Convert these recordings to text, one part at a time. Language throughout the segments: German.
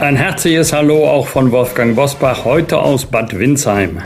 Ein herzliches Hallo auch von Wolfgang Bosbach, heute aus Bad Windsheim.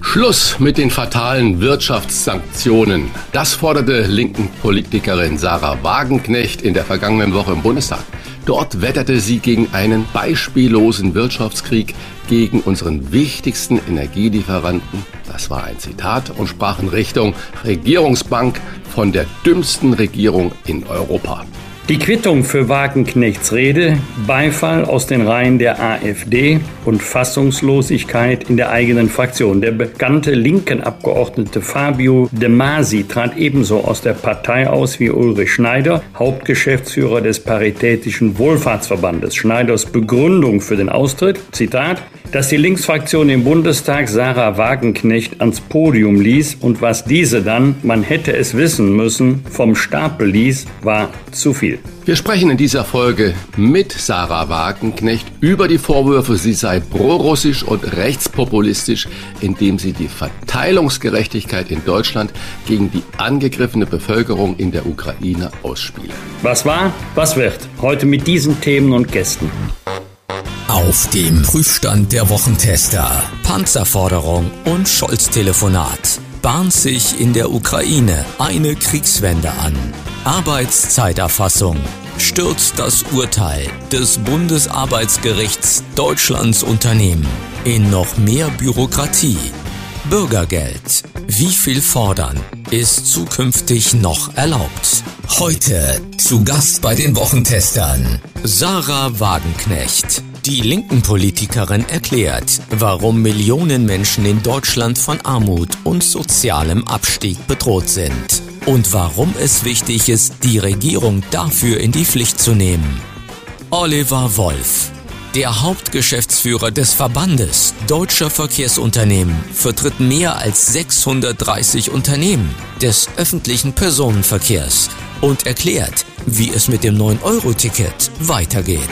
Schluss mit den fatalen Wirtschaftssanktionen. Das forderte linken Politikerin Sarah Wagenknecht in der vergangenen Woche im Bundestag. Dort wetterte sie gegen einen beispiellosen Wirtschaftskrieg gegen unseren wichtigsten Energielieferanten. Das war ein Zitat und sprach in Richtung Regierungsbank von der dümmsten Regierung in Europa. Die Quittung für Wagenknechts Rede, Beifall aus den Reihen der AfD und Fassungslosigkeit in der eigenen Fraktion. Der bekannte linken Abgeordnete Fabio De Masi trat ebenso aus der Partei aus wie Ulrich Schneider, Hauptgeschäftsführer des Paritätischen Wohlfahrtsverbandes. Schneiders Begründung für den Austritt, Zitat, dass die Linksfraktion im Bundestag Sarah Wagenknecht ans Podium ließ und was diese dann, man hätte es wissen müssen, vom Stapel ließ, war zu viel. Wir sprechen in dieser Folge mit Sarah Wagenknecht über die Vorwürfe, sie sei prorussisch und rechtspopulistisch, indem sie die Verteilungsgerechtigkeit in Deutschland gegen die angegriffene Bevölkerung in der Ukraine ausspiele. Was war, was wird? Heute mit diesen Themen und Gästen. Auf dem Prüfstand der Wochentester. Panzerforderung und Scholz-Telefonat. Bahnt sich in der Ukraine eine Kriegswende an. Arbeitszeiterfassung. Stürzt das Urteil des Bundesarbeitsgerichts Deutschlands Unternehmen in noch mehr Bürokratie. Bürgergeld. Wie viel fordern ist zukünftig noch erlaubt? Heute zu Gast bei den Wochentestern Sarah Wagenknecht. Die linken Politikerin erklärt, warum Millionen Menschen in Deutschland von Armut und sozialem Abstieg bedroht sind und warum es wichtig ist, die Regierung dafür in die Pflicht zu nehmen. Oliver Wolf, der Hauptgeschäftsführer des Verbandes Deutscher Verkehrsunternehmen, vertritt mehr als 630 Unternehmen des öffentlichen Personenverkehrs und erklärt, wie es mit dem 9-Euro-Ticket weitergeht.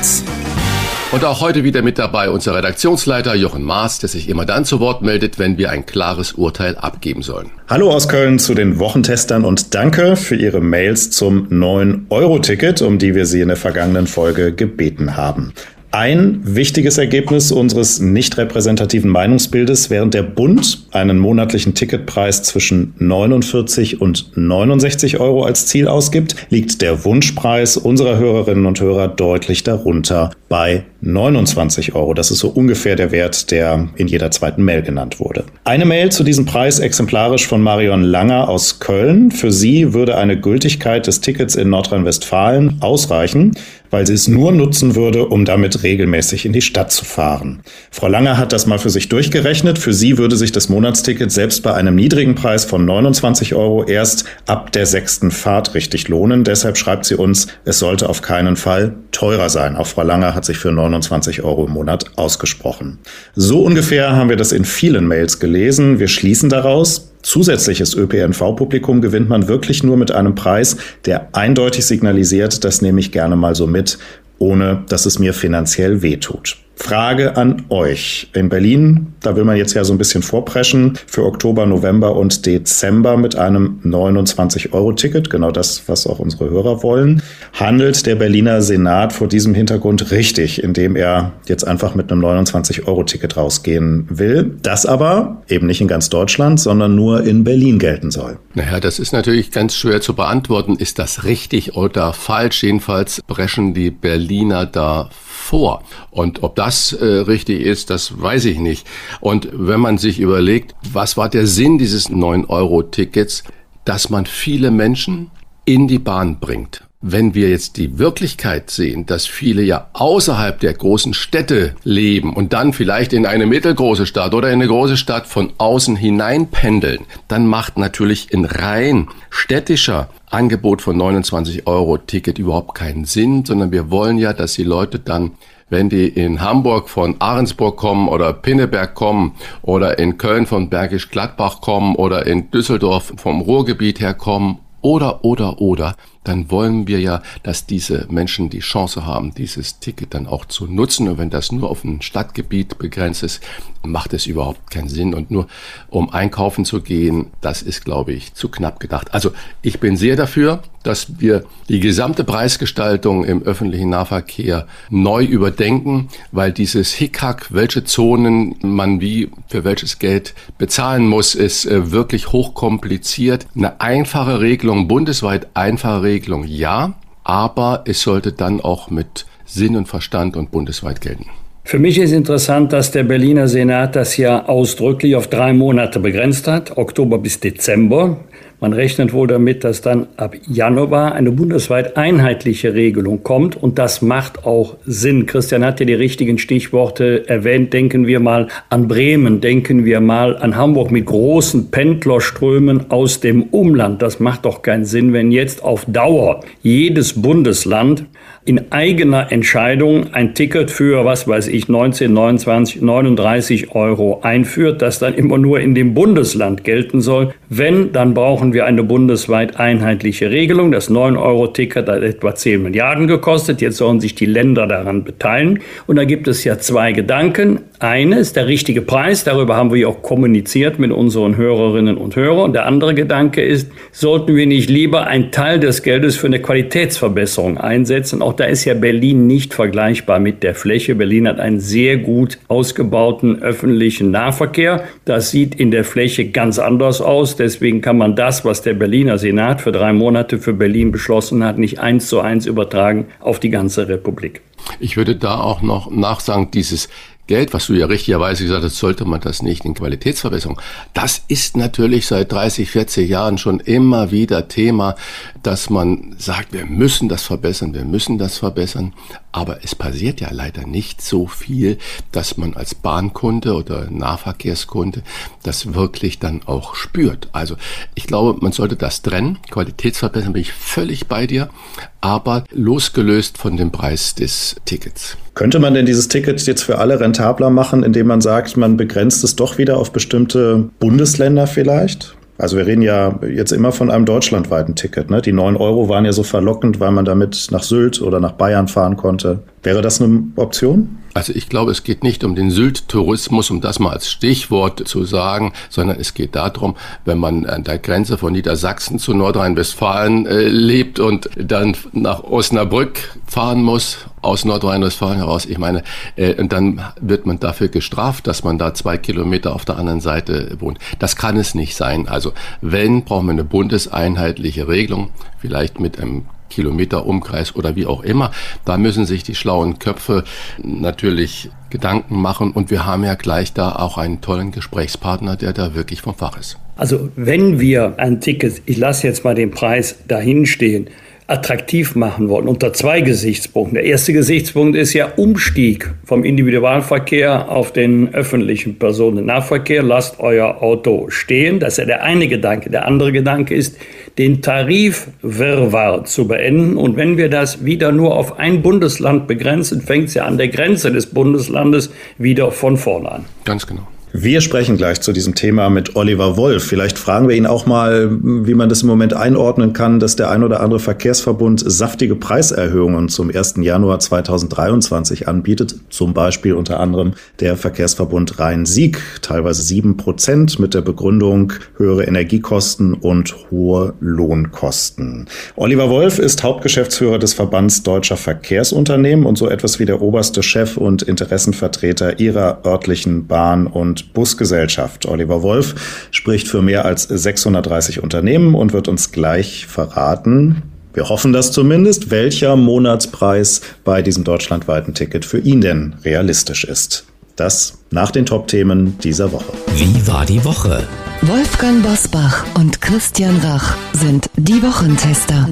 Und auch heute wieder mit dabei unser Redaktionsleiter Jochen Maas, der sich immer dann zu Wort meldet, wenn wir ein klares Urteil abgeben sollen. Hallo aus Köln zu den Wochentestern und danke für Ihre Mails zum 9-Euro-Ticket, um die wir Sie in der vergangenen Folge gebeten haben. Ein wichtiges Ergebnis unseres nicht repräsentativen Meinungsbildes, während der Bund einen monatlichen Ticketpreis zwischen 49 und 69 Euro als Ziel ausgibt, liegt der Wunschpreis unserer Hörerinnen und Hörer deutlich darunter bei 29 Euro. Das ist so ungefähr der Wert, der in jeder zweiten Mail genannt wurde. Eine Mail zu diesem Preis exemplarisch von Marion Langer aus Köln. Für sie würde eine Gültigkeit des Tickets in Nordrhein-Westfalen ausreichen weil sie es nur nutzen würde, um damit regelmäßig in die Stadt zu fahren. Frau Langer hat das mal für sich durchgerechnet. Für sie würde sich das Monatsticket selbst bei einem niedrigen Preis von 29 Euro erst ab der sechsten Fahrt richtig lohnen. Deshalb schreibt sie uns, es sollte auf keinen Fall teurer sein. Auch Frau Langer hat sich für 29 Euro im Monat ausgesprochen. So ungefähr haben wir das in vielen Mails gelesen. Wir schließen daraus, Zusätzliches ÖPNV-Publikum gewinnt man wirklich nur mit einem Preis, der eindeutig signalisiert, das nehme ich gerne mal so mit, ohne dass es mir finanziell wehtut. Frage an euch. In Berlin, da will man jetzt ja so ein bisschen vorpreschen, für Oktober, November und Dezember mit einem 29-Euro-Ticket, genau das, was auch unsere Hörer wollen, handelt der Berliner Senat vor diesem Hintergrund richtig, indem er jetzt einfach mit einem 29-Euro-Ticket rausgehen will, das aber eben nicht in ganz Deutschland, sondern nur in Berlin gelten soll. Naja, das ist natürlich ganz schwer zu beantworten. Ist das richtig oder falsch? Jedenfalls brechen die Berliner da vor. Und ob das äh, richtig ist, das weiß ich nicht. Und wenn man sich überlegt, was war der Sinn dieses 9-Euro-Tickets, dass man viele Menschen in die Bahn bringt. Wenn wir jetzt die Wirklichkeit sehen, dass viele ja außerhalb der großen Städte leben und dann vielleicht in eine mittelgroße Stadt oder in eine große Stadt von außen hinein pendeln, dann macht natürlich ein rein städtischer Angebot von 29 Euro Ticket überhaupt keinen Sinn, sondern wir wollen ja, dass die Leute dann wenn die in Hamburg von Ahrensburg kommen oder Pinneberg kommen oder in Köln von Bergisch Gladbach kommen oder in Düsseldorf vom Ruhrgebiet her kommen oder, oder, oder, dann wollen wir ja, dass diese Menschen die Chance haben, dieses Ticket dann auch zu nutzen. Und wenn das nur auf ein Stadtgebiet begrenzt ist, macht es überhaupt keinen Sinn. Und nur um einkaufen zu gehen, das ist, glaube ich, zu knapp gedacht. Also ich bin sehr dafür, dass wir die gesamte Preisgestaltung im öffentlichen Nahverkehr neu überdenken, weil dieses Hickhack, welche Zonen man wie für welches Geld bezahlen muss, ist äh, wirklich hochkompliziert. Eine einfache Regelung, bundesweit einfache Regelung, ja, aber es sollte dann auch mit Sinn und Verstand und bundesweit gelten. Für mich ist interessant, dass der Berliner Senat das ja ausdrücklich auf drei Monate begrenzt hat, Oktober bis Dezember. Man rechnet wohl damit, dass dann ab Januar eine bundesweit einheitliche Regelung kommt und das macht auch Sinn. Christian hat ja die richtigen Stichworte erwähnt. Denken wir mal an Bremen, denken wir mal an Hamburg mit großen Pendlerströmen aus dem Umland. Das macht doch keinen Sinn, wenn jetzt auf Dauer jedes Bundesland in eigener Entscheidung ein Ticket für, was weiß ich, 19, 29, 39 Euro einführt, das dann immer nur in dem Bundesland gelten soll. Wenn, dann brauchen wir eine bundesweit einheitliche Regelung. Das 9-Euro-Ticket hat etwa 10 Milliarden gekostet. Jetzt sollen sich die Länder daran beteiligen. Und da gibt es ja zwei Gedanken. Eine ist der richtige Preis. Darüber haben wir auch kommuniziert mit unseren Hörerinnen und Hörern. Der andere Gedanke ist, sollten wir nicht lieber einen Teil des Geldes für eine Qualitätsverbesserung einsetzen? Auch da ist ja Berlin nicht vergleichbar mit der Fläche. Berlin hat einen sehr gut ausgebauten öffentlichen Nahverkehr. Das sieht in der Fläche ganz anders aus. Deswegen kann man das, was der Berliner Senat für drei Monate für Berlin beschlossen hat, nicht eins zu eins übertragen auf die ganze Republik. Ich würde da auch noch nachsagen, dieses Geld, was du ja richtigerweise gesagt hast, sollte man das nicht in Qualitätsverbesserung. Das ist natürlich seit 30, 40 Jahren schon immer wieder Thema, dass man sagt, wir müssen das verbessern, wir müssen das verbessern. Aber es passiert ja leider nicht so viel, dass man als Bahnkunde oder Nahverkehrskunde das wirklich dann auch spürt. Also ich glaube, man sollte das trennen. Qualitätsverbessern bin ich völlig bei dir, aber losgelöst von dem Preis des Tickets. Könnte man denn dieses Ticket jetzt für alle rentabler machen, indem man sagt, man begrenzt es doch wieder auf bestimmte Bundesländer vielleicht? Also wir reden ja jetzt immer von einem deutschlandweiten Ticket. Ne? Die 9 Euro waren ja so verlockend, weil man damit nach Sylt oder nach Bayern fahren konnte. Wäre das eine Option? Also ich glaube, es geht nicht um den Sylt-Tourismus, um das mal als Stichwort zu sagen, sondern es geht darum, wenn man an der Grenze von Niedersachsen zu Nordrhein-Westfalen äh, lebt und dann nach Osnabrück fahren muss, aus Nordrhein-Westfalen heraus, ich meine, äh, und dann wird man dafür gestraft, dass man da zwei Kilometer auf der anderen Seite wohnt. Das kann es nicht sein. Also wenn, brauchen wir eine bundeseinheitliche Regelung, vielleicht mit einem Kilometer Umkreis oder wie auch immer. Da müssen sich die schlauen Köpfe natürlich Gedanken machen und wir haben ja gleich da auch einen tollen Gesprächspartner, der da wirklich vom Fach ist. Also wenn wir ein Ticket, ich lasse jetzt mal den Preis dahin stehen, attraktiv machen wollen, unter zwei Gesichtspunkten. Der erste Gesichtspunkt ist ja Umstieg vom Individualverkehr auf den öffentlichen Personennahverkehr. Lasst euer Auto stehen. Das ist ja der eine Gedanke. Der andere Gedanke ist, den Tarifwirrwarr zu beenden. Und wenn wir das wieder nur auf ein Bundesland begrenzen, fängt es ja an der Grenze des Bundeslandes wieder von vorne an. Ganz genau. Wir sprechen gleich zu diesem Thema mit Oliver Wolf. Vielleicht fragen wir ihn auch mal, wie man das im Moment einordnen kann, dass der ein oder andere Verkehrsverbund saftige Preiserhöhungen zum 1. Januar 2023 anbietet. Zum Beispiel unter anderem der Verkehrsverbund Rhein-Sieg, teilweise sieben Prozent mit der Begründung höhere Energiekosten und hohe Lohnkosten. Oliver Wolf ist Hauptgeschäftsführer des Verbands Deutscher Verkehrsunternehmen und so etwas wie der oberste Chef und Interessenvertreter ihrer örtlichen Bahn- und Busgesellschaft. Oliver Wolf spricht für mehr als 630 Unternehmen und wird uns gleich verraten, wir hoffen das zumindest, welcher Monatspreis bei diesem deutschlandweiten Ticket für ihn denn realistisch ist. Das nach den Top-Themen dieser Woche. Wie war die Woche? Wolfgang Bosbach und Christian Rach sind die Wochentester.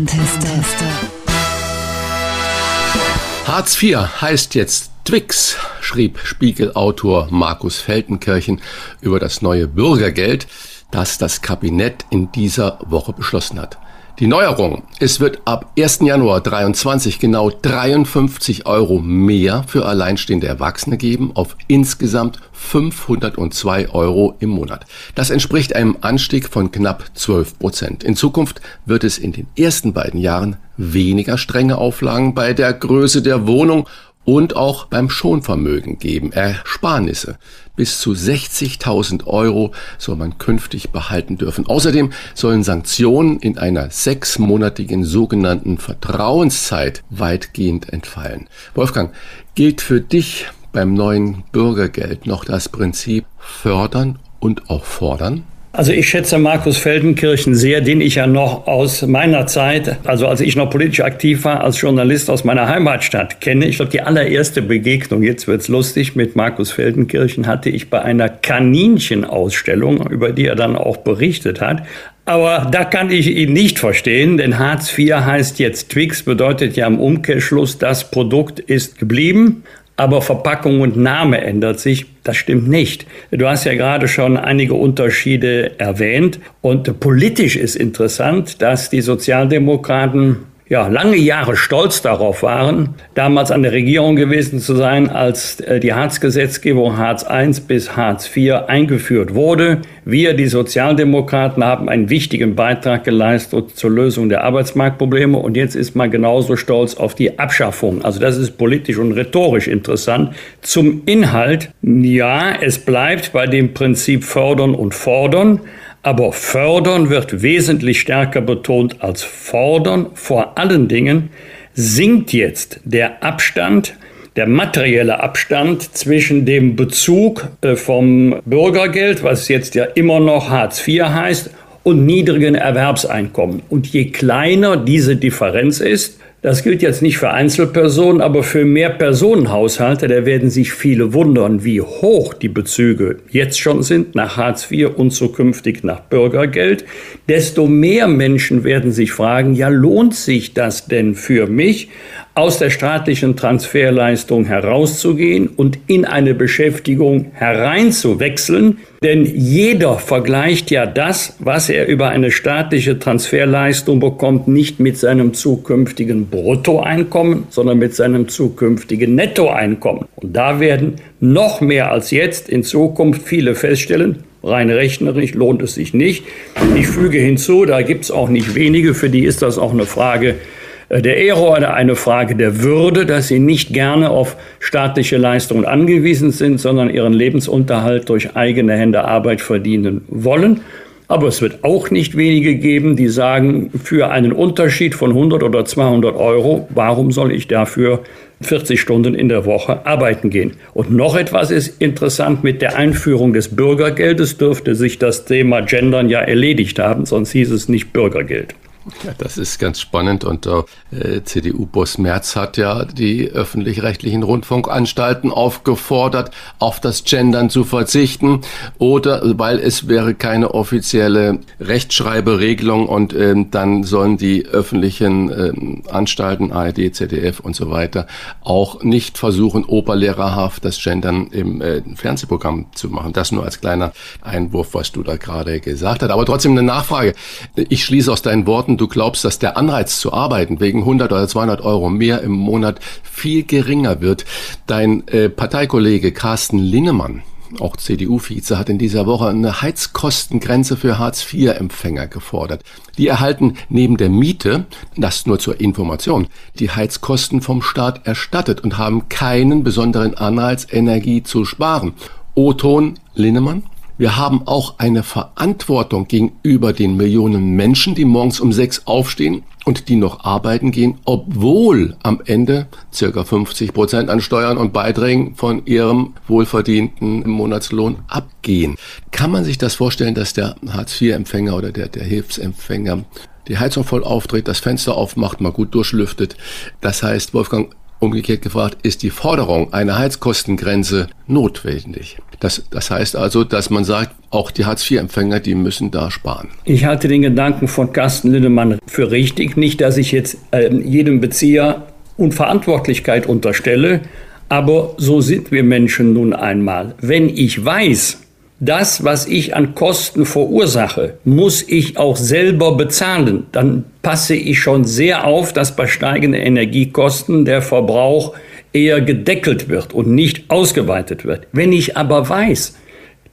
Hartz IV heißt jetzt Twix, schrieb Spiegelautor Markus Feldenkirchen über das neue Bürgergeld, das das Kabinett in dieser Woche beschlossen hat. Die Neuerung. Es wird ab 1. Januar 23 genau 53 Euro mehr für alleinstehende Erwachsene geben auf insgesamt 502 Euro im Monat. Das entspricht einem Anstieg von knapp 12 Prozent. In Zukunft wird es in den ersten beiden Jahren weniger strenge Auflagen bei der Größe der Wohnung und auch beim Schonvermögen geben, Ersparnisse. Bis zu 60.000 Euro soll man künftig behalten dürfen. Außerdem sollen Sanktionen in einer sechsmonatigen sogenannten Vertrauenszeit weitgehend entfallen. Wolfgang, gilt für dich beim neuen Bürgergeld noch das Prinzip fördern und auch fordern? Also ich schätze Markus Feldenkirchen sehr, den ich ja noch aus meiner Zeit, also als ich noch politisch aktiv war, als Journalist aus meiner Heimatstadt kenne. Ich glaube, die allererste Begegnung, jetzt wird's lustig, mit Markus Feldenkirchen hatte ich bei einer Kaninchenaustellung, über die er dann auch berichtet hat. Aber da kann ich ihn nicht verstehen, denn Hartz IV heißt jetzt Twix, bedeutet ja im Umkehrschluss, das Produkt ist geblieben, aber Verpackung und Name ändert sich. Das stimmt nicht. Du hast ja gerade schon einige Unterschiede erwähnt. Und politisch ist interessant, dass die Sozialdemokraten ja, lange Jahre stolz darauf waren, damals an der Regierung gewesen zu sein, als äh, die Hartz-Gesetzgebung Hartz I bis Hartz IV eingeführt wurde. Wir, die Sozialdemokraten, haben einen wichtigen Beitrag geleistet zur Lösung der Arbeitsmarktprobleme und jetzt ist man genauso stolz auf die Abschaffung. Also das ist politisch und rhetorisch interessant. Zum Inhalt, ja, es bleibt bei dem Prinzip fördern und fordern. Aber fördern wird wesentlich stärker betont als fordern. Vor allen Dingen sinkt jetzt der Abstand, der materielle Abstand zwischen dem Bezug äh, vom Bürgergeld, was jetzt ja immer noch Hartz IV heißt, und niedrigen Erwerbseinkommen. Und je kleiner diese Differenz ist, das gilt jetzt nicht für Einzelpersonen, aber für Mehrpersonenhaushalte, da werden sich viele wundern, wie hoch die Bezüge jetzt schon sind nach Hartz IV und zukünftig nach Bürgergeld. Desto mehr Menschen werden sich fragen, ja, lohnt sich das denn für mich? Aus der staatlichen Transferleistung herauszugehen und in eine Beschäftigung hereinzuwechseln. Denn jeder vergleicht ja das, was er über eine staatliche Transferleistung bekommt, nicht mit seinem zukünftigen Bruttoeinkommen, sondern mit seinem zukünftigen Nettoeinkommen. Und da werden noch mehr als jetzt in Zukunft viele feststellen, rein rechnerisch lohnt es sich nicht. Ich füge hinzu, da gibt es auch nicht wenige, für die ist das auch eine Frage der Ehre oder eine Frage der Würde, dass sie nicht gerne auf staatliche Leistungen angewiesen sind, sondern ihren Lebensunterhalt durch eigene Hände Arbeit verdienen wollen. Aber es wird auch nicht wenige geben, die sagen, für einen Unterschied von 100 oder 200 Euro, warum soll ich dafür 40 Stunden in der Woche arbeiten gehen? Und noch etwas ist interessant, mit der Einführung des Bürgergeldes dürfte sich das Thema Gendern ja erledigt haben, sonst hieß es nicht Bürgergeld. Ja, das ist ganz spannend und äh, CDU-Boss Merz hat ja die öffentlich-rechtlichen Rundfunkanstalten aufgefordert, auf das Gendern zu verzichten oder weil es wäre keine offizielle Rechtschreiberegelung und ähm, dann sollen die öffentlichen ähm, Anstalten, ARD, ZDF und so weiter, auch nicht versuchen, oberlehrerhaft das Gendern im äh, Fernsehprogramm zu machen. Das nur als kleiner Einwurf, was du da gerade gesagt hast. Aber trotzdem eine Nachfrage. Ich schließe aus deinen Worten du glaubst, dass der Anreiz zu arbeiten wegen 100 oder 200 Euro mehr im Monat viel geringer wird. Dein äh, Parteikollege Carsten Linnemann, auch CDU-Vize, hat in dieser Woche eine Heizkostengrenze für Hartz-IV-Empfänger gefordert. Die erhalten neben der Miete, das nur zur Information, die Heizkosten vom Staat erstattet und haben keinen besonderen Anreiz, Energie zu sparen. O-Ton Linnemann? Wir haben auch eine Verantwortung gegenüber den Millionen Menschen, die morgens um sechs aufstehen und die noch arbeiten gehen, obwohl am Ende circa 50 Prozent an Steuern und Beiträgen von ihrem wohlverdienten Monatslohn abgehen. Kann man sich das vorstellen, dass der Hartz-IV-Empfänger oder der, der Hilfsempfänger die Heizung voll aufdreht, das Fenster aufmacht, mal gut durchlüftet? Das heißt, Wolfgang, Umgekehrt gefragt, ist die Forderung einer Heizkostengrenze notwendig? Das, das heißt also, dass man sagt, auch die Hartz-IV-Empfänger, die müssen da sparen. Ich halte den Gedanken von Carsten Lindemann für richtig. Nicht, dass ich jetzt äh, jedem Bezieher Unverantwortlichkeit unterstelle, aber so sind wir Menschen nun einmal. Wenn ich weiß, Das, was ich an Kosten verursache, muss ich auch selber bezahlen. Dann passe ich schon sehr auf, dass bei steigenden Energiekosten der Verbrauch eher gedeckelt wird und nicht ausgeweitet wird. Wenn ich aber weiß,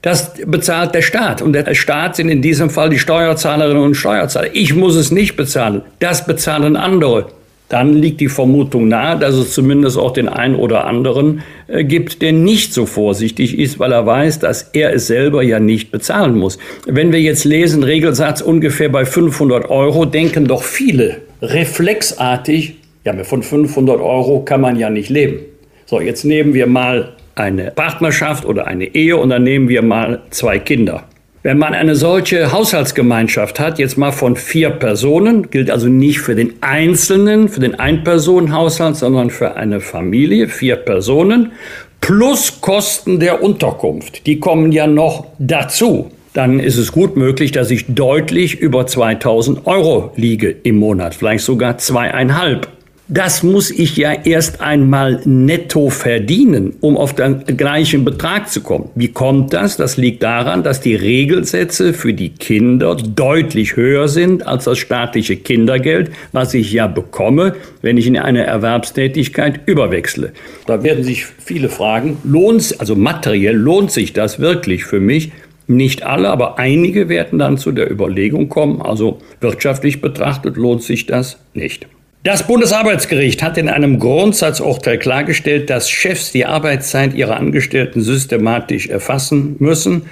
das bezahlt der Staat. Und der Staat sind in diesem Fall die Steuerzahlerinnen und Steuerzahler. Ich muss es nicht bezahlen. Das bezahlen andere dann liegt die Vermutung nahe, dass es zumindest auch den einen oder anderen äh, gibt, der nicht so vorsichtig ist, weil er weiß, dass er es selber ja nicht bezahlen muss. Wenn wir jetzt lesen, Regelsatz ungefähr bei 500 Euro, denken doch viele reflexartig, ja, von 500 Euro kann man ja nicht leben. So, jetzt nehmen wir mal eine Partnerschaft oder eine Ehe und dann nehmen wir mal zwei Kinder. Wenn man eine solche Haushaltsgemeinschaft hat, jetzt mal von vier Personen, gilt also nicht für den Einzelnen, für den Einpersonenhaushalt, sondern für eine Familie, vier Personen, plus Kosten der Unterkunft, die kommen ja noch dazu. Dann ist es gut möglich, dass ich deutlich über 2000 Euro liege im Monat, vielleicht sogar zweieinhalb. Das muss ich ja erst einmal netto verdienen, um auf den gleichen Betrag zu kommen. Wie kommt das? Das liegt daran, dass die Regelsätze für die Kinder deutlich höher sind als das staatliche Kindergeld, was ich ja bekomme, wenn ich in eine Erwerbstätigkeit überwechsle. Da werden sich viele fragen, lohnt, also materiell lohnt sich das wirklich für mich? Nicht alle, aber einige werden dann zu der Überlegung kommen, also wirtschaftlich betrachtet lohnt sich das nicht. Das Bundesarbeitsgericht hat in einem Grundsatzurteil klargestellt, dass Chefs die Arbeitszeit ihrer Angestellten systematisch erfassen müssen.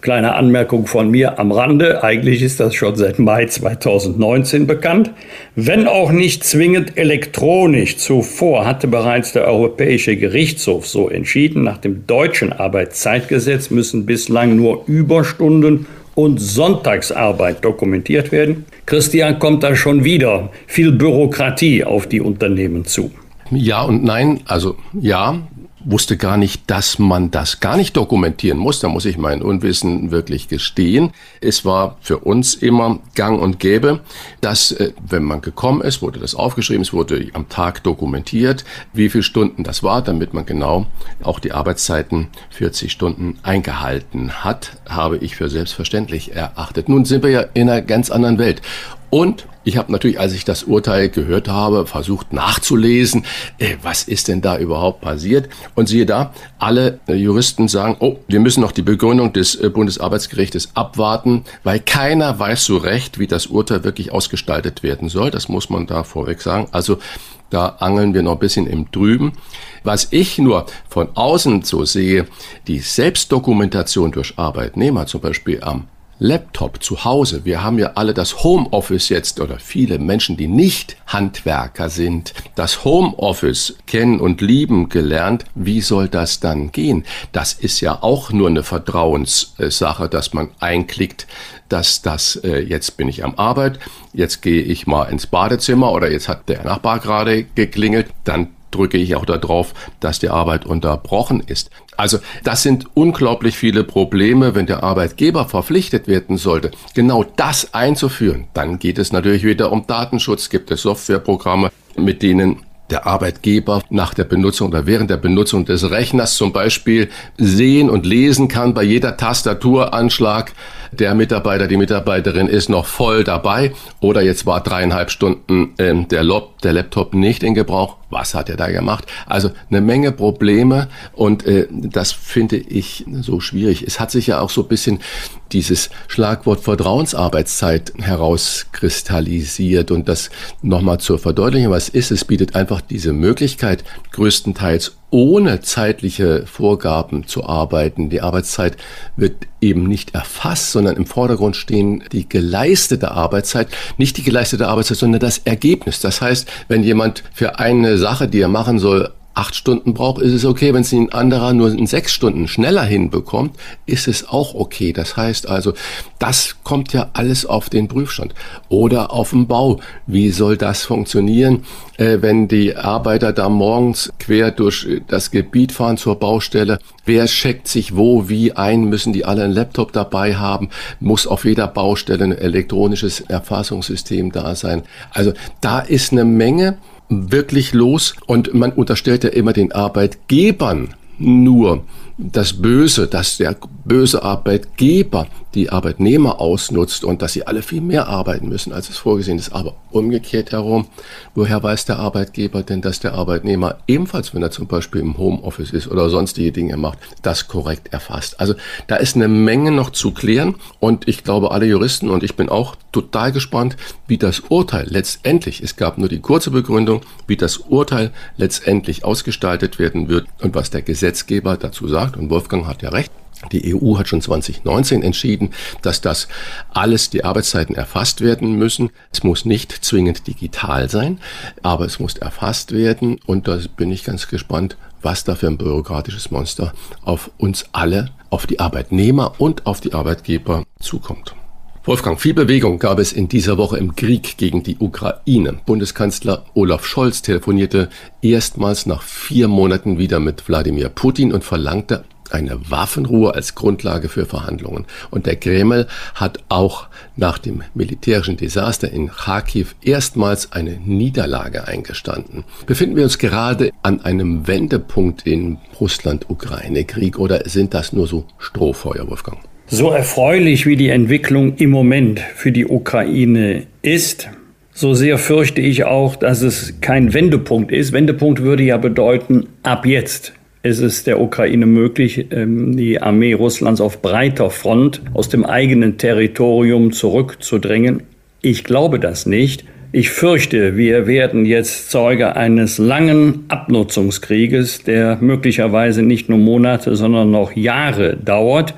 Kleine Anmerkung von mir am Rande. Eigentlich ist das schon seit Mai 2019 bekannt. Wenn auch nicht zwingend elektronisch. Zuvor hatte bereits der Europäische Gerichtshof so entschieden. Nach dem deutschen Arbeitszeitgesetz müssen bislang nur Überstunden und Sonntagsarbeit dokumentiert werden. Christian kommt da schon wieder viel Bürokratie auf die Unternehmen zu. Ja und nein, also ja, wusste gar nicht, dass man das gar nicht dokumentieren muss. Da muss ich mein Unwissen wirklich gestehen. Es war für uns immer gang und gäbe, dass, äh, wenn man gekommen ist, wurde das aufgeschrieben, es wurde am Tag dokumentiert, wie viele Stunden das war, damit man genau auch die Arbeitszeiten 40 Stunden eingehalten hat, habe ich für selbstverständlich erachtet. Nun sind wir ja in einer ganz anderen Welt. Und ich habe natürlich, als ich das Urteil gehört habe, versucht nachzulesen, äh, was ist denn da überhaupt passiert. Und siehe da, alle Juristen sagen, oh, wir müssen noch die Begründung des äh, Bundesarbeitsgerichtes abwarten, weil keiner weiß so recht, wie das Urteil wirklich ausgestaltet werden soll. Das muss man da vorweg sagen. Also da angeln wir noch ein bisschen im Trüben. Was ich nur von außen so sehe, die Selbstdokumentation durch Arbeitnehmer, zum Beispiel am Laptop zu Hause. Wir haben ja alle das Homeoffice jetzt oder viele Menschen, die nicht Handwerker sind, das Homeoffice kennen und lieben gelernt. Wie soll das dann gehen? Das ist ja auch nur eine Vertrauenssache, dass man einklickt, dass das äh, jetzt bin ich am Arbeit, jetzt gehe ich mal ins Badezimmer oder jetzt hat der Nachbar gerade geklingelt, dann drücke ich auch darauf, dass die Arbeit unterbrochen ist. Also das sind unglaublich viele Probleme, wenn der Arbeitgeber verpflichtet werden sollte, genau das einzuführen. Dann geht es natürlich wieder um Datenschutz, gibt es Softwareprogramme, mit denen der Arbeitgeber nach der Benutzung oder während der Benutzung des Rechners zum Beispiel sehen und lesen kann bei jeder Tastaturanschlag, der Mitarbeiter, die Mitarbeiterin ist noch voll dabei oder jetzt war dreieinhalb Stunden ähm, der, Lob, der Laptop nicht in Gebrauch. Was hat er da gemacht? Also eine Menge Probleme und äh, das finde ich so schwierig. Es hat sich ja auch so ein bisschen dieses Schlagwort Vertrauensarbeitszeit herauskristallisiert und das nochmal zur Verdeutlichung, was ist, es bietet einfach diese Möglichkeit, größtenteils ohne zeitliche Vorgaben zu arbeiten. Die Arbeitszeit wird eben nicht erfasst, sondern im Vordergrund stehen die geleistete Arbeitszeit, nicht die geleistete Arbeitszeit, sondern das Ergebnis. Das heißt, wenn jemand für eine Sache, die er machen soll, acht Stunden braucht, ist es okay. Wenn es ein anderer nur in sechs Stunden schneller hinbekommt, ist es auch okay. Das heißt also, das kommt ja alles auf den Prüfstand. Oder auf dem Bau. Wie soll das funktionieren, äh, wenn die Arbeiter da morgens quer durch das Gebiet fahren zur Baustelle? Wer checkt sich wo, wie ein? Müssen die alle einen Laptop dabei haben? Muss auf jeder Baustelle ein elektronisches Erfassungssystem da sein? Also da ist eine Menge wirklich los und man unterstellt ja immer den Arbeitgebern nur das Böse, dass der böse Arbeitgeber die Arbeitnehmer ausnutzt und dass sie alle viel mehr arbeiten müssen, als es vorgesehen ist. Aber umgekehrt herum, woher weiß der Arbeitgeber denn, dass der Arbeitnehmer ebenfalls, wenn er zum Beispiel im Homeoffice ist oder sonstige Dinge macht, das korrekt erfasst? Also da ist eine Menge noch zu klären und ich glaube, alle Juristen und ich bin auch total gespannt, wie das Urteil letztendlich, es gab nur die kurze Begründung, wie das Urteil letztendlich ausgestaltet werden wird und was der Gesetzgeber dazu sagt. Und Wolfgang hat ja recht. Die EU hat schon 2019 entschieden, dass das alles die Arbeitszeiten erfasst werden müssen. Es muss nicht zwingend digital sein, aber es muss erfasst werden. Und da bin ich ganz gespannt, was da für ein bürokratisches Monster auf uns alle, auf die Arbeitnehmer und auf die Arbeitgeber zukommt. Wolfgang, viel Bewegung gab es in dieser Woche im Krieg gegen die Ukraine. Bundeskanzler Olaf Scholz telefonierte erstmals nach vier Monaten wieder mit Wladimir Putin und verlangte eine Waffenruhe als Grundlage für Verhandlungen. Und der Kreml hat auch nach dem militärischen Desaster in Kharkiv erstmals eine Niederlage eingestanden. Befinden wir uns gerade an einem Wendepunkt im Russland-Ukraine-Krieg oder sind das nur so Strohfeuer, Wolfgang? So erfreulich wie die Entwicklung im Moment für die Ukraine ist, so sehr fürchte ich auch, dass es kein Wendepunkt ist. Wendepunkt würde ja bedeuten, ab jetzt ist es der Ukraine möglich, ähm, die Armee Russlands auf breiter Front aus dem eigenen Territorium zurückzudrängen. Ich glaube das nicht. Ich fürchte, wir werden jetzt Zeuge eines langen Abnutzungskrieges, der möglicherweise nicht nur Monate, sondern noch Jahre dauert.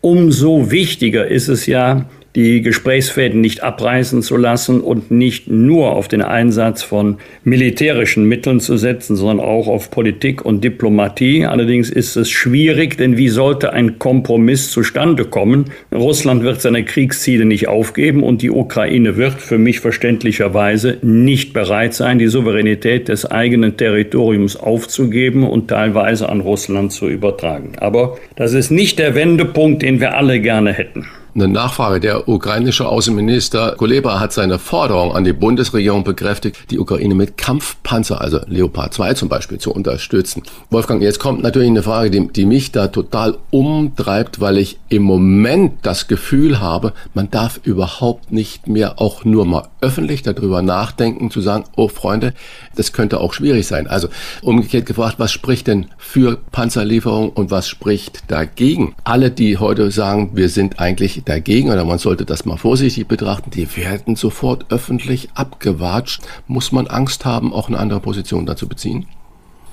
Umso wichtiger ist es ja, die Gesprächsfäden nicht abreißen zu lassen und nicht nur auf den Einsatz von militärischen Mitteln zu setzen, sondern auch auf Politik und Diplomatie. Allerdings ist es schwierig, denn wie sollte ein Kompromiss zustande kommen? Russland wird seine Kriegsziele nicht aufgeben und die Ukraine wird für mich verständlicherweise nicht bereit sein, die Souveränität des eigenen Territoriums aufzugeben und teilweise an Russland zu übertragen. Aber das ist nicht der Wendepunkt, den wir alle gerne hätten. Eine Nachfrage. Der ukrainische Außenminister Kuleba hat seine Forderung an die Bundesregierung bekräftigt, die Ukraine mit Kampfpanzer, also Leopard 2 zum Beispiel, zu unterstützen. Wolfgang, jetzt kommt natürlich eine Frage, die, die mich da total umtreibt, weil ich im Moment das Gefühl habe, man darf überhaupt nicht mehr auch nur mal öffentlich darüber nachdenken, zu sagen, oh Freunde, das könnte auch schwierig sein. Also umgekehrt gefragt, was spricht denn für Panzerlieferung und was spricht dagegen? Alle, die heute sagen, wir sind eigentlich dagegen oder man sollte das mal vorsichtig betrachten, die werden sofort öffentlich abgewatscht. Muss man Angst haben, auch eine andere Position dazu beziehen?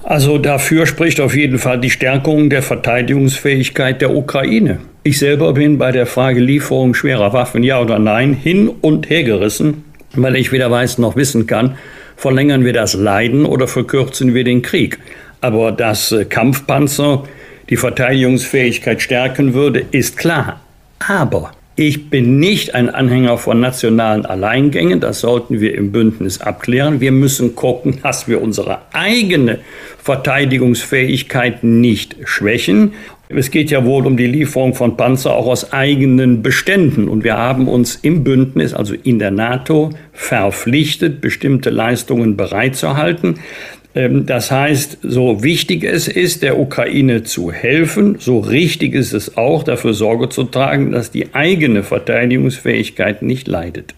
Also dafür spricht auf jeden Fall die Stärkung der Verteidigungsfähigkeit der Ukraine. Ich selber bin bei der Frage Lieferung schwerer Waffen, ja oder nein, hin und her gerissen, weil ich weder weiß noch wissen kann, verlängern wir das Leiden oder verkürzen wir den Krieg. Aber dass äh, Kampfpanzer die Verteidigungsfähigkeit stärken würde, ist klar. Aber ich bin nicht ein Anhänger von nationalen Alleingängen. Das sollten wir im Bündnis abklären. Wir müssen gucken, dass wir unsere eigene Verteidigungsfähigkeit nicht schwächen. Es geht ja wohl um die Lieferung von Panzer auch aus eigenen Beständen. Und wir haben uns im Bündnis, also in der NATO, verpflichtet, bestimmte Leistungen bereitzuhalten. Ähm, das heißt, so wichtig es ist, der Ukraine zu helfen, so richtig ist es auch, dafür Sorge zu tragen, dass die eigene Verteidigungsfähigkeit nicht leidet.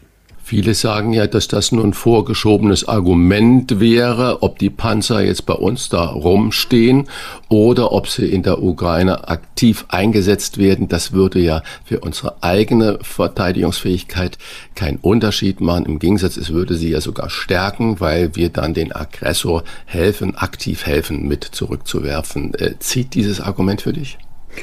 Viele sagen ja, dass das nur ein vorgeschobenes Argument wäre, ob die Panzer jetzt bei uns da rumstehen oder ob sie in der Ukraine aktiv eingesetzt werden. Das würde ja für unsere eigene Verteidigungsfähigkeit keinen Unterschied machen. Im Gegensatz, es würde sie ja sogar stärken, weil wir dann den Aggressor helfen, aktiv helfen, mit zurückzuwerfen. Äh, zieht dieses Argument für dich?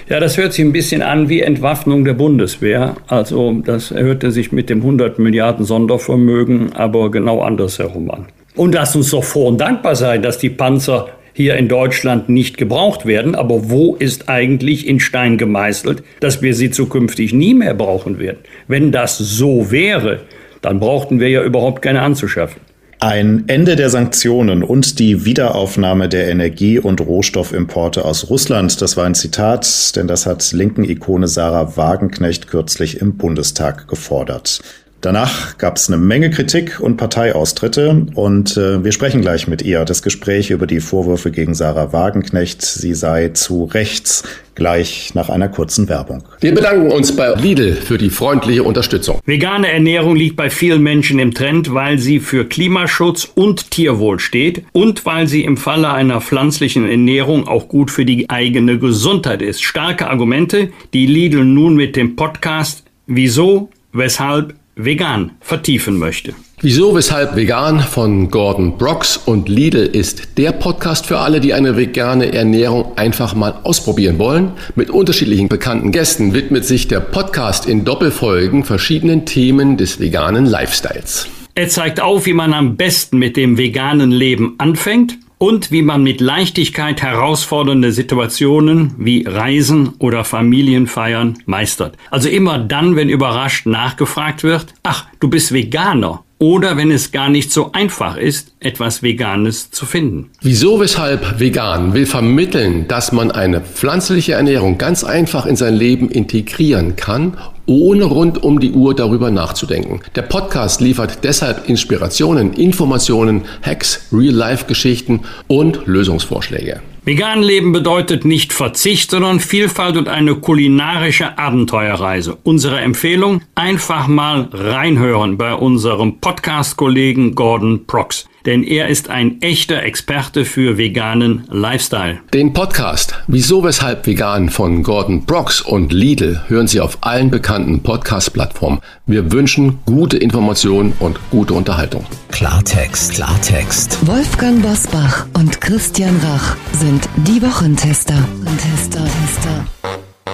Ja, das hört sich ein bisschen an wie Entwaffnung der Bundeswehr. Also das hörte sich mit dem 100 Milliarden Sondervermögen aber genau andersherum an. Und lasst uns doch froh und dankbar sein, dass die Panzer hier in Deutschland nicht gebraucht werden. Aber wo ist eigentlich in Stein gemeißelt, dass wir sie zukünftig nie mehr brauchen werden? Wenn das so wäre, dann brauchten wir ja überhaupt keine anzuschaffen. Ein Ende der Sanktionen und die Wiederaufnahme der Energie- und Rohstoffimporte aus Russland, das war ein Zitat, denn das hat linken Ikone Sarah Wagenknecht kürzlich im Bundestag gefordert. Danach gab es eine Menge Kritik und Parteiaustritte und äh, wir sprechen gleich mit ihr. Das Gespräch über die Vorwürfe gegen Sarah Wagenknecht, sie sei zu rechts, gleich nach einer kurzen Werbung. Wir bedanken uns bei Lidl für die freundliche Unterstützung. Vegane Ernährung liegt bei vielen Menschen im Trend, weil sie für Klimaschutz und Tierwohl steht und weil sie im Falle einer pflanzlichen Ernährung auch gut für die eigene Gesundheit ist. Starke Argumente, die Lidl nun mit dem Podcast Wieso, weshalb, vegan vertiefen möchte. Wieso, weshalb vegan von Gordon Brooks und Lidl ist der Podcast für alle, die eine vegane Ernährung einfach mal ausprobieren wollen. Mit unterschiedlichen bekannten Gästen widmet sich der Podcast in Doppelfolgen verschiedenen Themen des veganen Lifestyles. Er zeigt auf, wie man am besten mit dem veganen Leben anfängt und wie man mit Leichtigkeit herausfordernde Situationen wie Reisen oder Familienfeiern meistert. Also immer dann, wenn überrascht nachgefragt wird, ach, du bist Veganer oder wenn es gar nicht so einfach ist, etwas Veganes zu finden. Wieso, weshalb vegan will vermitteln, dass man eine pflanzliche Ernährung ganz einfach in sein Leben integrieren kann, ohne rund um die Uhr darüber nachzudenken. Der Podcast liefert deshalb Inspirationen, Informationen, Hacks, Real-Life-Geschichten und Lösungsvorschläge. Vegan leben bedeutet nicht Verzicht, sondern Vielfalt und eine kulinarische Abenteuerreise. Unsere Empfehlung, einfach mal reinhören bei unserem Podcast-Kollegen Gordon Prox denn er ist ein echter Experte für veganen Lifestyle. Den Podcast Wieso weshalb vegan von Gordon Brooks und Lidl hören Sie auf allen bekannten Podcast-Plattformen. Wir wünschen gute Informationen und gute Unterhaltung. Klartext, Klartext. Wolfgang Bosbach und Christian Rach sind die Wochentester. Tester, Tester.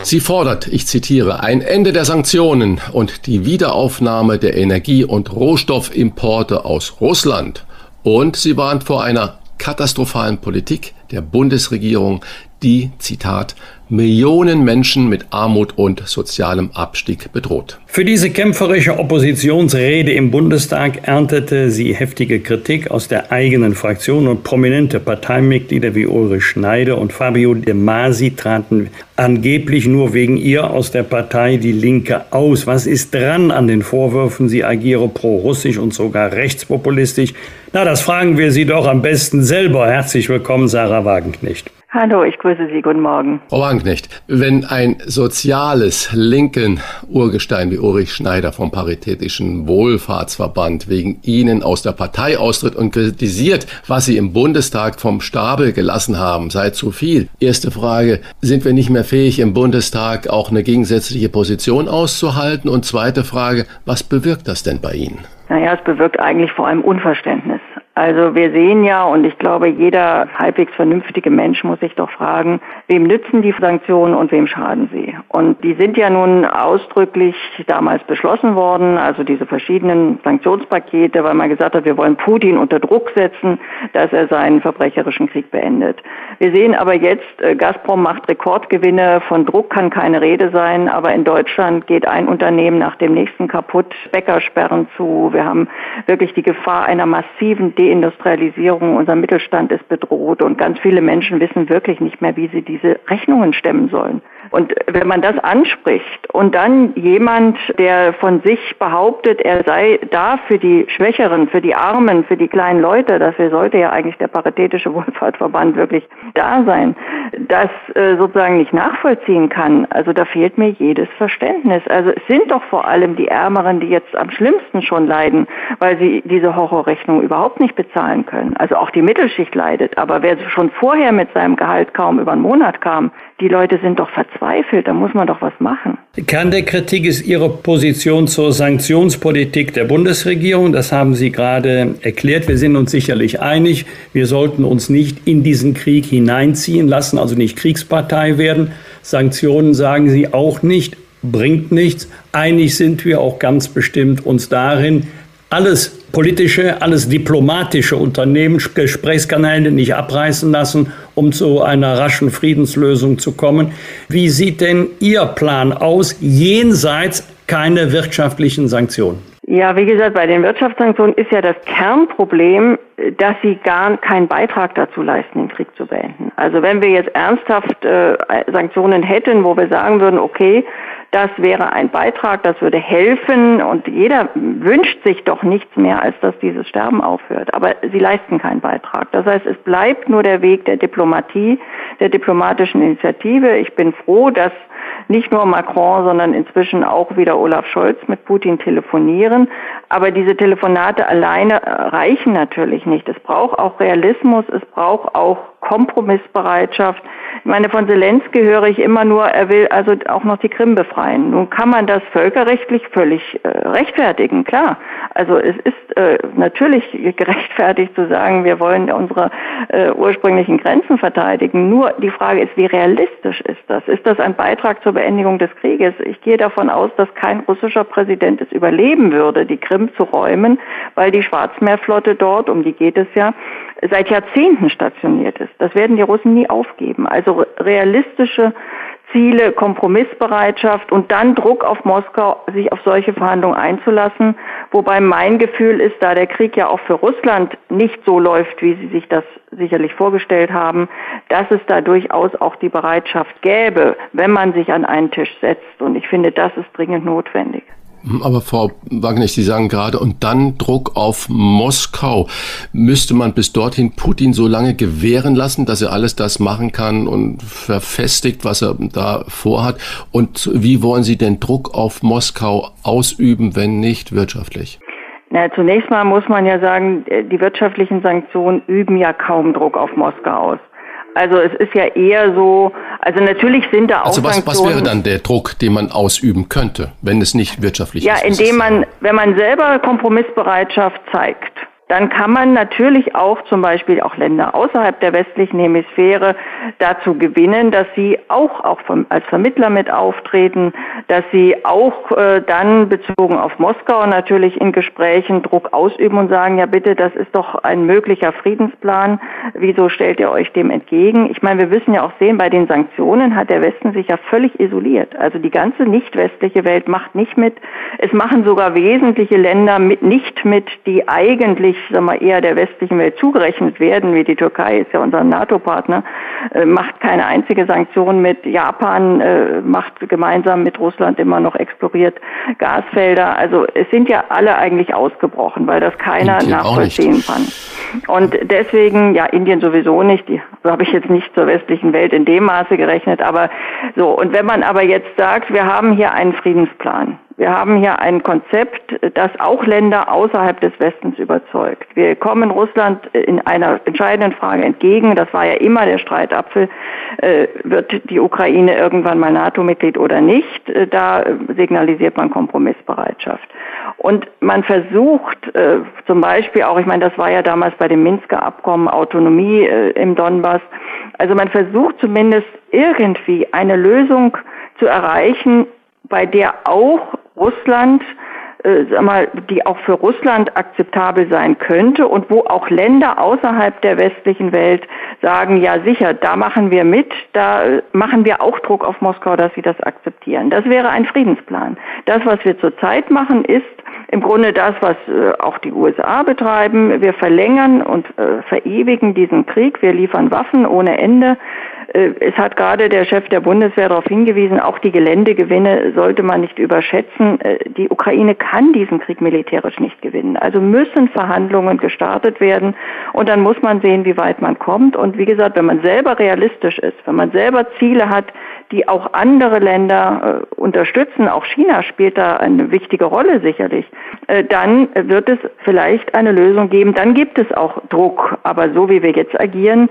Sie fordert, ich zitiere, ein Ende der Sanktionen und die Wiederaufnahme der Energie- und Rohstoffimporte aus Russland. Und sie warnt vor einer katastrophalen Politik der Bundesregierung, die, Zitat, Millionen Menschen mit Armut und sozialem Abstieg bedroht. Für diese kämpferische Oppositionsrede im Bundestag erntete sie heftige Kritik aus der eigenen Fraktion und prominente Parteimitglieder wie Ulrich Schneider und Fabio De Masi traten angeblich nur wegen ihr aus der Partei Die Linke aus. Was ist dran an den Vorwürfen, sie agiere pro-russisch und sogar rechtspopulistisch? Na, das fragen wir Sie doch am besten selber. Herzlich willkommen, Sarah Wagenknecht. Hallo, ich grüße Sie. Guten Morgen. Frau Wagenknecht, wenn ein soziales linken Urgestein wie Ulrich Schneider vom Paritätischen Wohlfahrtsverband wegen Ihnen aus der Partei austritt und kritisiert, was Sie im Bundestag vom Stapel gelassen haben, sei zu viel. Erste Frage, sind wir nicht mehr fähig, im Bundestag auch eine gegensätzliche Position auszuhalten? Und zweite Frage, was bewirkt das denn bei Ihnen? Naja, es bewirkt eigentlich vor allem Unverständnis. Also wir sehen ja, und ich glaube, jeder halbwegs vernünftige Mensch muss sich doch fragen, wem nützen die Sanktionen und wem schaden sie? Und die sind ja nun ausdrücklich damals beschlossen worden, also diese verschiedenen Sanktionspakete, weil man gesagt hat, wir wollen Putin unter Druck setzen, dass er seinen verbrecherischen Krieg beendet. Wir sehen aber jetzt, äh, Gazprom macht Rekordgewinne, von Druck kann keine Rede sein, aber in Deutschland geht ein Unternehmen nach dem nächsten kaputt, Bäckersperren zu, wir haben wirklich die Gefahr einer massiven Deindustrialisierung, unser Mittelstand ist bedroht und ganz viele Menschen wissen wirklich nicht mehr, wie sie diese Rechnungen stemmen sollen. Und wenn man das anspricht und dann jemand, der von sich behauptet, er sei da für die Schwächeren, für die Armen, für die kleinen Leute, dafür sollte ja eigentlich der Paritätische Wohlfahrtsverband wirklich da sein, das äh, sozusagen nicht nachvollziehen kann, also da fehlt mir jedes Verständnis. Also es sind doch vor allem die Ärmeren, die jetzt am schlimmsten schon leiden, weil sie diese Horrorrechnung überhaupt nicht bezahlen können. Also auch die Mittelschicht leidet, aber wer schon vorher mit seinem Gehalt kaum über einen Monat kam, die Leute sind doch verzweifelt, da muss man doch was machen. Kern der Kritik ist Ihre Position zur Sanktionspolitik der Bundesregierung. Das haben Sie gerade erklärt. Wir sind uns sicherlich einig. Wir sollten uns nicht in diesen Krieg hineinziehen lassen, also nicht Kriegspartei werden. Sanktionen sagen Sie auch nicht, bringt nichts. Einig sind wir auch ganz bestimmt uns darin, alles politische, alles diplomatische Unternehmen, Gesprächskanäle nicht abreißen lassen, um zu einer raschen Friedenslösung zu kommen. Wie sieht denn Ihr Plan aus, jenseits keine wirtschaftlichen Sanktionen? Ja, wie gesagt, bei den Wirtschaftssanktionen ist ja das Kernproblem, dass sie gar keinen Beitrag dazu leisten, den Krieg zu beenden. Also wenn wir jetzt ernsthaft äh, Sanktionen hätten, wo wir sagen würden, okay, Das wäre ein Beitrag, das würde helfen und jeder wünscht sich doch nichts mehr, als dass dieses Sterben aufhört. Aber sie leisten keinen Beitrag. Das heißt, es bleibt nur der Weg der Diplomatie, der diplomatischen Initiative. Ich bin froh, dass nicht nur Macron, sondern inzwischen auch wieder Olaf Scholz mit Putin telefonieren. Aber diese Telefonate alleine reichen natürlich nicht. Es braucht auch Realismus, es braucht auch Kompromissbereitschaft. Ich meine, von Zelensky höre ich immer nur, er will also auch noch die Krim befreien. Nun kann man das völkerrechtlich völlig äh, rechtfertigen, klar. Also es ist äh, natürlich gerechtfertigt zu sagen, wir wollen unsere äh, ursprünglichen Grenzen verteidigen. Nur die Frage ist, wie realistisch ist das? Ist das ein Beitrag zur Beendigung des Krieges? Ich gehe davon aus, dass kein russischer Präsident es überleben würde, die Krim zu räumen, weil die Schwarzmeerflotte dort, um die geht es ja, seit Jahrzehnten stationiert ist. Das werden die Russen nie aufgeben. Also realistische Ziele, Kompromissbereitschaft und dann Druck auf Moskau, sich auf solche Verhandlungen einzulassen. Wobei mein Gefühl ist, da der Krieg ja auch für Russland nicht so läuft, wie Sie sich das sicherlich vorgestellt haben, dass es da durchaus auch die Bereitschaft gäbe, wenn man sich an einen Tisch setzt. Und ich finde, das ist dringend notwendig. Aber Frau Wagner, Sie sagen gerade, und dann Druck auf Moskau. Müsste man bis dorthin Putin so lange gewähren lassen, dass er alles das machen kann und verfestigt, was er da vorhat? Und wie wollen Sie denn Druck auf Moskau ausüben, wenn nicht wirtschaftlich? Na, zunächst mal muss man ja sagen, die wirtschaftlichen Sanktionen üben ja kaum Druck auf Moskau aus. Also es ist ja eher so, also natürlich sind da auch also was, was wäre dann der Druck, den man ausüben könnte, wenn es nicht wirtschaftlich ja, ist? Ja, indem man, wenn man selber Kompromissbereitschaft zeigt dann kann man natürlich auch zum Beispiel auch Länder außerhalb der westlichen Hemisphäre dazu gewinnen, dass sie auch, auch vom, als Vermittler mit auftreten, dass sie auch äh, dann bezogen auf Moskau natürlich in Gesprächen Druck ausüben und sagen, ja bitte, das ist doch ein möglicher Friedensplan, wieso stellt ihr euch dem entgegen? Ich meine, wir wissen ja auch sehen, bei den Sanktionen hat der Westen sich ja völlig isoliert. Also die ganze nicht westliche Welt macht nicht mit. Es machen sogar wesentliche Länder mit, nicht mit, die eigentlich eigentlich sag mal, eher der westlichen Welt zugerechnet werden, wie die Türkei ist ja unser NATO-Partner, äh, macht keine einzige Sanktion mit. Japan äh, macht gemeinsam mit Russland immer noch exploriert Gasfelder. Also es sind ja alle eigentlich ausgebrochen, weil das keiner Indien nachvollziehen kann. Und deswegen, ja, Indien sowieso nicht, die habe ich jetzt nicht zur westlichen Welt in dem Maße gerechnet, aber so. Und wenn man aber jetzt sagt, wir haben hier einen Friedensplan, wir haben hier ein Konzept, das auch Länder außerhalb des Westens überzeugt. Wir kommen Russland in einer entscheidenden Frage entgegen. Das war ja immer der Streitapfel. Äh, wird die Ukraine irgendwann mal NATO-Mitglied oder nicht? Äh, da signalisiert man Kompromissbereitschaft. Und man versucht äh, zum Beispiel auch, ich meine, das war ja damals bei dem Minsker Abkommen Autonomie im Donbass. Also man versucht zumindest irgendwie eine Lösung zu erreichen, bei der auch Russland, äh, sag mal, die auch für Russland akzeptabel sein könnte und wo auch Länder außerhalb der westlichen Welt sagen, ja sicher, da machen wir mit, da äh, machen wir auch Druck auf Moskau, dass sie das akzeptieren. Das wäre ein Friedensplan. Das, was wir zurzeit machen, ist im Grunde das, was äh, auch die USA betreiben. Wir verlängern und äh, verewigen diesen Krieg. Wir liefern Waffen ohne Ende. Äh, es hat gerade der Chef der Bundeswehr darauf hingewiesen, auch die Geländegewinne sollte man nicht überschätzen. Äh, die Ukraine kann diesen Krieg militärisch nicht gewinnen. Also müssen Verhandlungen gestartet werden und dann muss man sehen, wie weit man kommt. Und wie gesagt, wenn man selber realistisch ist, wenn man selber Ziele hat, die auch andere Länder äh, unterstützen, auch China spielt da eine wichtige Rolle sicherlich, äh, dann wird es vielleicht eine Lösung geben. Dann gibt es auch Druck. Aber so wie wir jetzt agieren,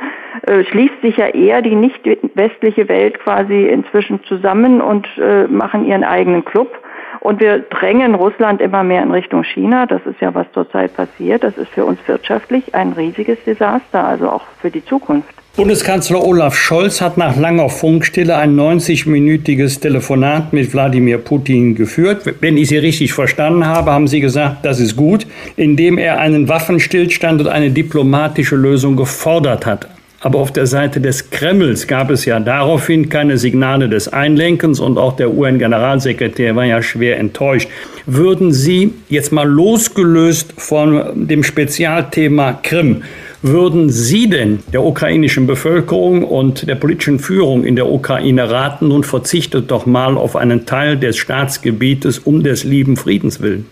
äh, schließt sich ja eher die nicht westliche Welt quasi inzwischen zusammen und äh, machen ihren eigenen Club. Und wir drängen Russland immer mehr in Richtung China. Das ist ja, was zurzeit passiert. Das ist für uns wirtschaftlich ein riesiges Desaster, also auch für die Zukunft. Bundeskanzler Olaf Scholz hat nach langer Funkstille ein 90-minütiges Telefonat mit Wladimir Putin geführt. Wenn ich Sie richtig verstanden habe, haben Sie gesagt, das ist gut, indem er einen Waffenstillstand und eine diplomatische Lösung gefordert hat. Aber auf der Seite des Kremls gab es ja daraufhin keine Signale des Einlenkens und auch der UN-Generalsekretär war ja schwer enttäuscht. Würden Sie jetzt mal losgelöst von dem Spezialthema Krim Würden Sie denn der ukrainischen Bevölkerung und der politischen Führung in der Ukraine raten, nun verzichtet doch mal auf einen Teil des Staatsgebietes um des lieben Friedens willen?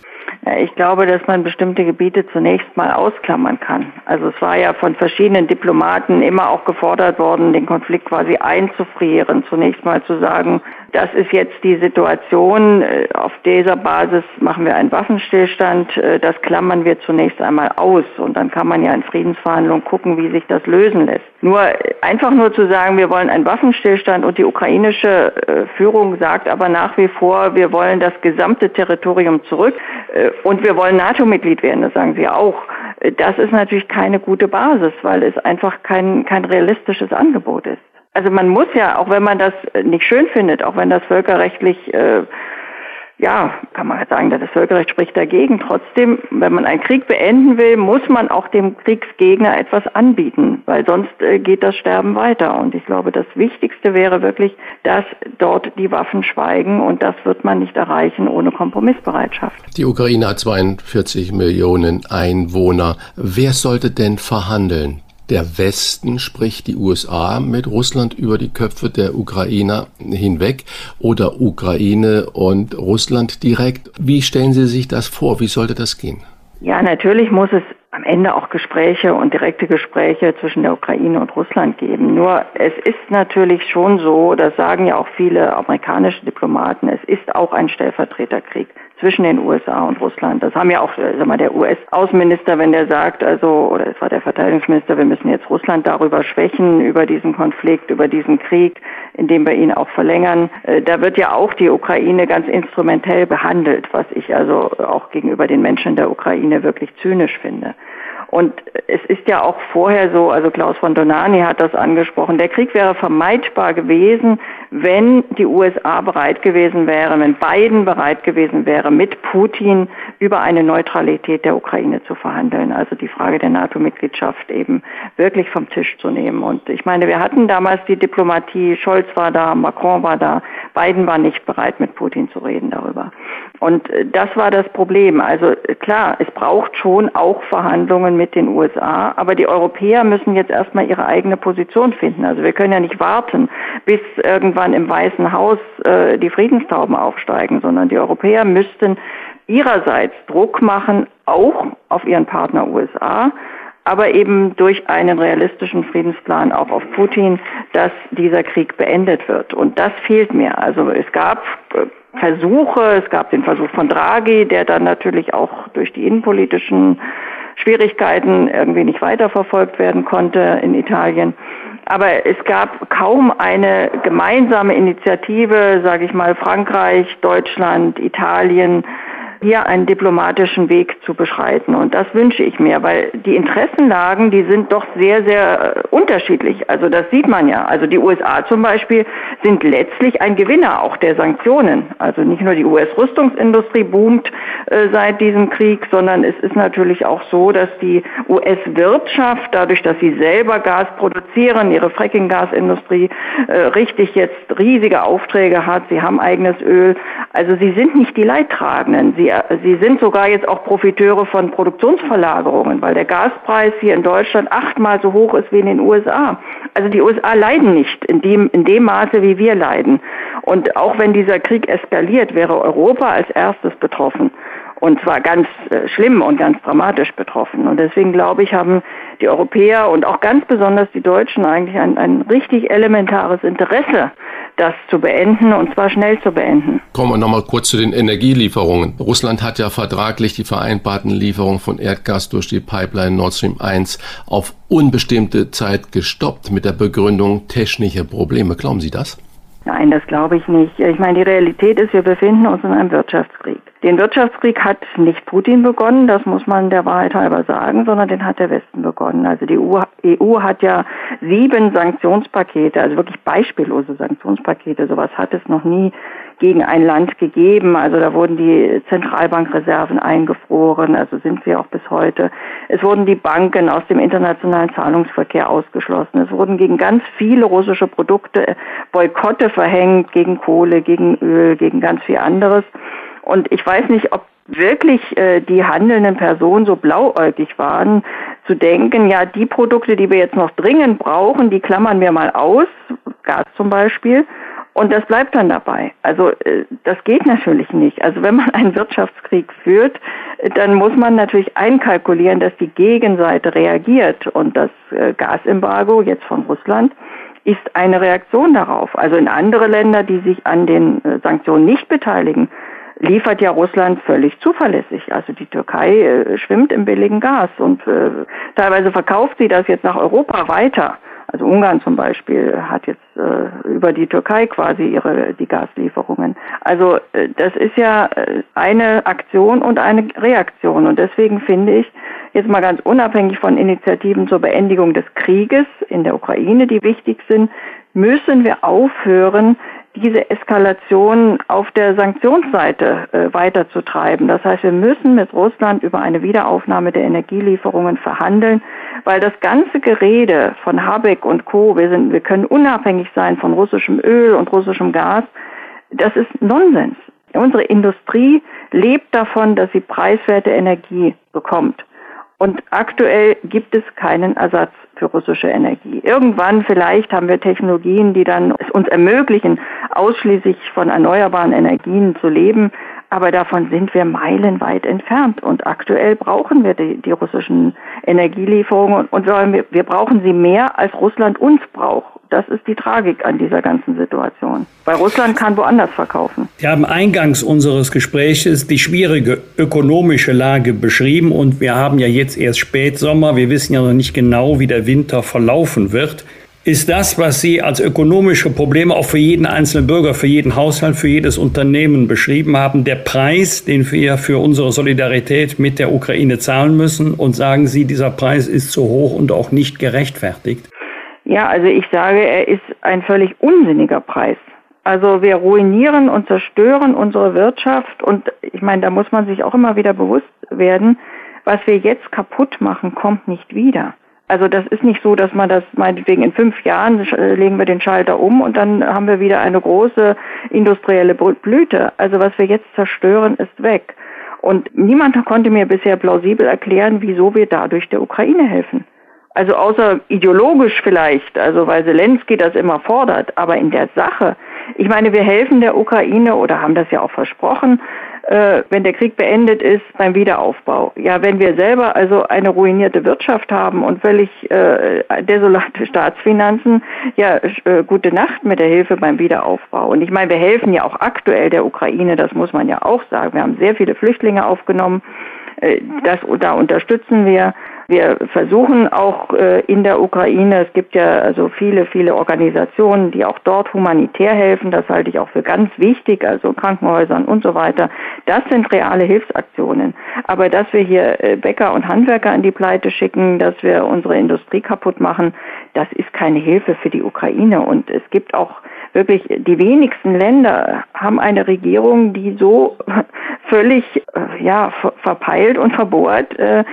Ich glaube, dass man bestimmte Gebiete zunächst mal ausklammern kann. Also es war ja von verschiedenen Diplomaten immer auch gefordert worden, den Konflikt quasi einzufrieren, zunächst mal zu sagen, das ist jetzt die Situation. Äh, auf dieser Basis machen wir einen Waffenstillstand. Äh, das klammern wir zunächst einmal aus. Und dann kann man ja in Friedensverhandlungen gucken, wie sich das lösen lässt. Nur äh, einfach nur zu sagen, wir wollen einen Waffenstillstand und die ukrainische Führung sagt aber nach wie vor, wir wollen das gesamte Territorium zurück und wir wollen NATO-Mitglied werden, das sagen sie auch. Das ist natürlich keine gute Basis, weil es einfach kein, kein realistisches Angebot ist. Also man muss ja, auch wenn man das nicht schön findet, auch wenn das völkerrechtlich, äh, ja, kann man sagen, das Völkerrecht spricht dagegen. Trotzdem, wenn man einen Krieg beenden will, muss man auch dem Kriegsgegner etwas anbieten, weil sonst äh, geht das Sterben weiter. Und ich glaube, das Wichtigste wäre wirklich, dass dort die Waffen schweigen und das wird man nicht erreichen ohne Kompromissbereitschaft. Die Ukraine hat 42 Millionen Einwohner. Wer sollte denn verhandeln? Der Westen, sprich die USA, mit Russland über die Köpfe der Ukrainer hinweg oder Ukraine und Russland direkt. Wie stellen Sie sich das vor? Wie sollte das gehen? Ja, natürlich muss es am Ende auch Gespräche und direkte Gespräche zwischen der Ukraine und Russland geben. Nur es ist natürlich schon so, das sagen ja auch viele amerikanische Diplomaten, es ist auch ein Stellvertreterkrieg zwischen den USA und Russland. Das haben ja auch sag mal, der US-Außenminister, wenn der sagt, also, oder es war der Verteidigungsminister, wir müssen jetzt Russland darüber schwächen, über diesen Konflikt, über diesen Krieg, indem wir ihn auch verlängern. Äh, da wird ja auch die Ukraine ganz instrumentell behandelt, was ich also auch gegenüber den Menschen der Ukraine wirklich zynisch finde. Und es ist ja auch vorher so, also Klaus von Donani hat das angesprochen, der Krieg wäre vermeidbar gewesen, wenn die USA bereit gewesen wären, wenn Biden bereit gewesen wäre, mit Putin über eine Neutralität der Ukraine zu verhandeln. Also die Frage der NATO-Mitgliedschaft eben wirklich vom Tisch zu nehmen. Und ich meine, wir hatten damals die Diplomatie, Scholz war da, Macron war da, Biden war nicht bereit, mit Putin zu reden darüber. Und äh, das war das Problem. Also äh, klar, es braucht schon auch Verhandlungen mit den USA, aber die Europäer müssen jetzt erstmal ihre eigene Position finden. Also wir können ja nicht warten, bis irgendwann im Weißen Haus äh, die Friedenstauben aufsteigen, sondern die Europäer müssten ihrerseits Druck machen, auch auf ihren Partner USA, aber eben durch einen realistischen Friedensplan auch auf Putin, dass dieser Krieg beendet wird. Und das fehlt mir. Also es gab äh, Versuche. Es gab den Versuch von Draghi, der dann natürlich auch durch die innenpolitischen Schwierigkeiten irgendwie nicht weiterverfolgt werden konnte in Italien. Aber es gab kaum eine gemeinsame Initiative, sage ich mal, Frankreich, Deutschland, Italien, hier einen diplomatischen Weg zu beschreiten. Und das wünsche ich mir, weil die Interessenlagen, die sind doch sehr, sehr äh, unterschiedlich. Also das sieht man ja. Also die USA zum Beispiel sind letztlich ein Gewinner auch der Sanktionen. Also nicht nur die US-Rüstungsindustrie boomt äh, seit diesem Krieg, sondern es ist natürlich auch so, dass die US-Wirtschaft, dadurch, dass sie selber Gas produzieren, ihre Fracking-Gasindustrie äh, richtig jetzt riesige Aufträge hat, sie haben eigenes Öl. Also sie sind nicht die Leidtragenden. Sie Sie sind sogar jetzt auch Profiteure von Produktionsverlagerungen, weil der Gaspreis hier in Deutschland achtmal so hoch ist wie in den USA. Also die USA leiden nicht in dem, in dem Maße, wie wir leiden. Und auch wenn dieser Krieg eskaliert, wäre Europa als erstes betroffen. Und zwar ganz äh, schlimm und ganz dramatisch betroffen. Und deswegen glaube ich, haben die Europäer und auch ganz besonders die Deutschen eigentlich ein, ein richtig elementares Interesse das zu beenden und zwar schnell zu beenden. Kommen wir nochmal kurz zu den Energielieferungen. Russland hat ja vertraglich die vereinbarten Lieferungen von Erdgas durch die Pipeline Nord Stream 1 auf unbestimmte Zeit gestoppt mit der Begründung technische Probleme. Glauben Sie das? Nein, das glaube ich nicht. Ich meine, die Realität ist, wir befinden uns in einem Wirtschaftskrieg. Den Wirtschaftskrieg hat nicht Putin begonnen, das muss man der Wahrheit halber sagen, sondern den hat der Westen begonnen. Also die EU, EU hat ja sieben Sanktionspakete, also wirklich beispiellose Sanktionspakete. Sowas hat es noch nie gegen ein Land gegeben. Also da wurden die Zentralbankreserven eingefroren, also sind sie auch bis heute. Es wurden die Banken aus dem internationalen Zahlungsverkehr ausgeschlossen. Es wurden gegen ganz viele russische Produkte Boykotte verhängt, gegen Kohle, gegen Öl, gegen ganz viel anderes. Und ich weiß nicht, ob wirklich äh, die handelnden Personen so blauäugig waren, zu denken, ja, die Produkte, die wir jetzt noch dringend brauchen, die klammern wir mal aus, Gas zum Beispiel, und das bleibt dann dabei. Also äh, das geht natürlich nicht. Also wenn man einen Wirtschaftskrieg führt, dann muss man natürlich einkalkulieren, dass die Gegenseite reagiert. Und das äh, Gasembargo jetzt von Russland ist eine Reaktion darauf. Also in andere Länder, die sich an den äh, Sanktionen nicht beteiligen, liefert ja Russland völlig zuverlässig. Also die Türkei schwimmt im billigen Gas und teilweise verkauft sie das jetzt nach Europa weiter. Also Ungarn zum Beispiel hat jetzt äh, über die Türkei quasi ihre die Gaslieferungen. Also äh, das ist ja äh, eine Aktion und eine Reaktion und deswegen finde ich jetzt mal ganz unabhängig von Initiativen zur Beendigung des Krieges in der Ukraine, die wichtig sind, müssen wir aufhören, diese Eskalation auf der Sanktionsseite äh, weiterzutreiben. Das heißt, wir müssen mit Russland über eine Wiederaufnahme der Energielieferungen verhandeln, weil das ganze Gerede von Habeck und Co., wir, sind, wir können unabhängig sein von russischem Öl und russischem Gas, das ist Nonsens. Unsere Industrie lebt davon, dass sie preiswerte Energie bekommt. Und aktuell gibt es keinen Ersatz für russische Energie. Irgendwann vielleicht haben wir Technologien, die dann es uns ermöglichen, ausschließlich von erneuerbaren Energien zu leben. Aber davon sind wir meilenweit entfernt. Und aktuell brauchen wir die, die russischen Energielieferungen und wir, wir brauchen sie mehr, als Russland uns braucht. Das ist die Tragik an dieser ganzen Situation. Weil Russland kann woanders verkaufen. Wir haben eingangs unseres Gespräches die schwierige ökonomische Lage beschrieben und wir haben ja jetzt erst Spätsommer. Wir wissen ja noch nicht genau, wie der Winter verlaufen wird ist das, was Sie als ökonomische Probleme auch für jeden einzelnen Bürger, für jeden Haushalt, für jedes Unternehmen beschrieben haben, der Preis, den wir für unsere Solidarität mit der Ukraine zahlen müssen? Und sagen Sie, dieser Preis ist zu hoch und auch nicht gerechtfertigt? Ja, also ich sage, er ist ein völlig unsinniger Preis. Also wir ruinieren und zerstören unsere Wirtschaft und ich meine, da muss man sich auch immer wieder bewusst werden, was wir jetzt kaputt machen, kommt nicht wieder. Also das ist nicht so, dass man das meinetwegen in fünf Jahren äh, legen wir den Schalter um und dann haben wir wieder eine große industrielle Blüte. Also was wir jetzt zerstören, ist weg. Und niemand konnte mir bisher plausibel erklären, wieso wir dadurch der Ukraine helfen. Also außer ideologisch vielleicht, also weil Zelensky das immer fordert, aber in der Sache. Ich meine, wir helfen der Ukraine oder haben das ja auch versprochen, äh, wenn der Krieg beendet ist, beim Wiederaufbau. Ja, wenn wir selber also eine ruinierte Wirtschaft haben und völlig äh, desolate Staatsfinanzen, ja, äh, gute Nacht mit der Hilfe beim Wiederaufbau. Und ich meine, wir helfen ja auch aktuell der Ukraine, das muss man ja auch sagen. Wir haben sehr viele Flüchtlinge aufgenommen. Äh, das, da unterstützen wir. Wir versuchen auch äh, in der Ukraine, es gibt ja also viele, viele Organisationen, die auch dort humanitär helfen. Das halte ich auch für ganz wichtig, also Krankenhäusern und so weiter. Das sind reale Hilfsaktionen. Aber dass wir hier äh, Bäcker und Handwerker in die Pleite schicken, dass wir unsere Industrie kaputt machen, das ist keine Hilfe für die Ukraine. Und es gibt auch wirklich die wenigsten Länder haben eine Regierung, die so völlig äh, ja verpeilt und verbohrt äh,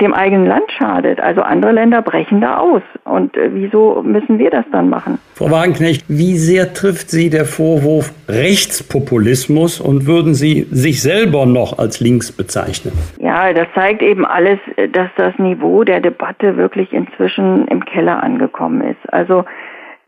dem eigenen Land schadet. Also andere Länder brechen da aus. Und äh, wieso müssen wir das dann machen? Frau Wagenknecht, wie sehr trifft Sie der Vorwurf Rechtspopulismus und würden Sie sich selber noch als links bezeichnen? Ja, das zeigt eben alles, dass das Niveau der Debatte wirklich inzwischen im Keller angekommen ist. Also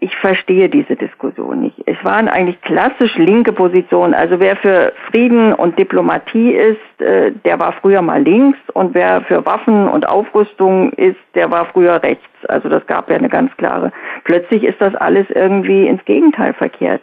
ich verstehe diese Diskussion nicht. Es waren eigentlich klassisch linke Positionen. Also wer für Frieden und Diplomatie ist, äh, der war früher mal links und wer für Waffen und Aufrüstung ist, der war früher rechts. Also das gab ja eine ganz klare. Plötzlich ist das alles irgendwie ins Gegenteil verkehrt.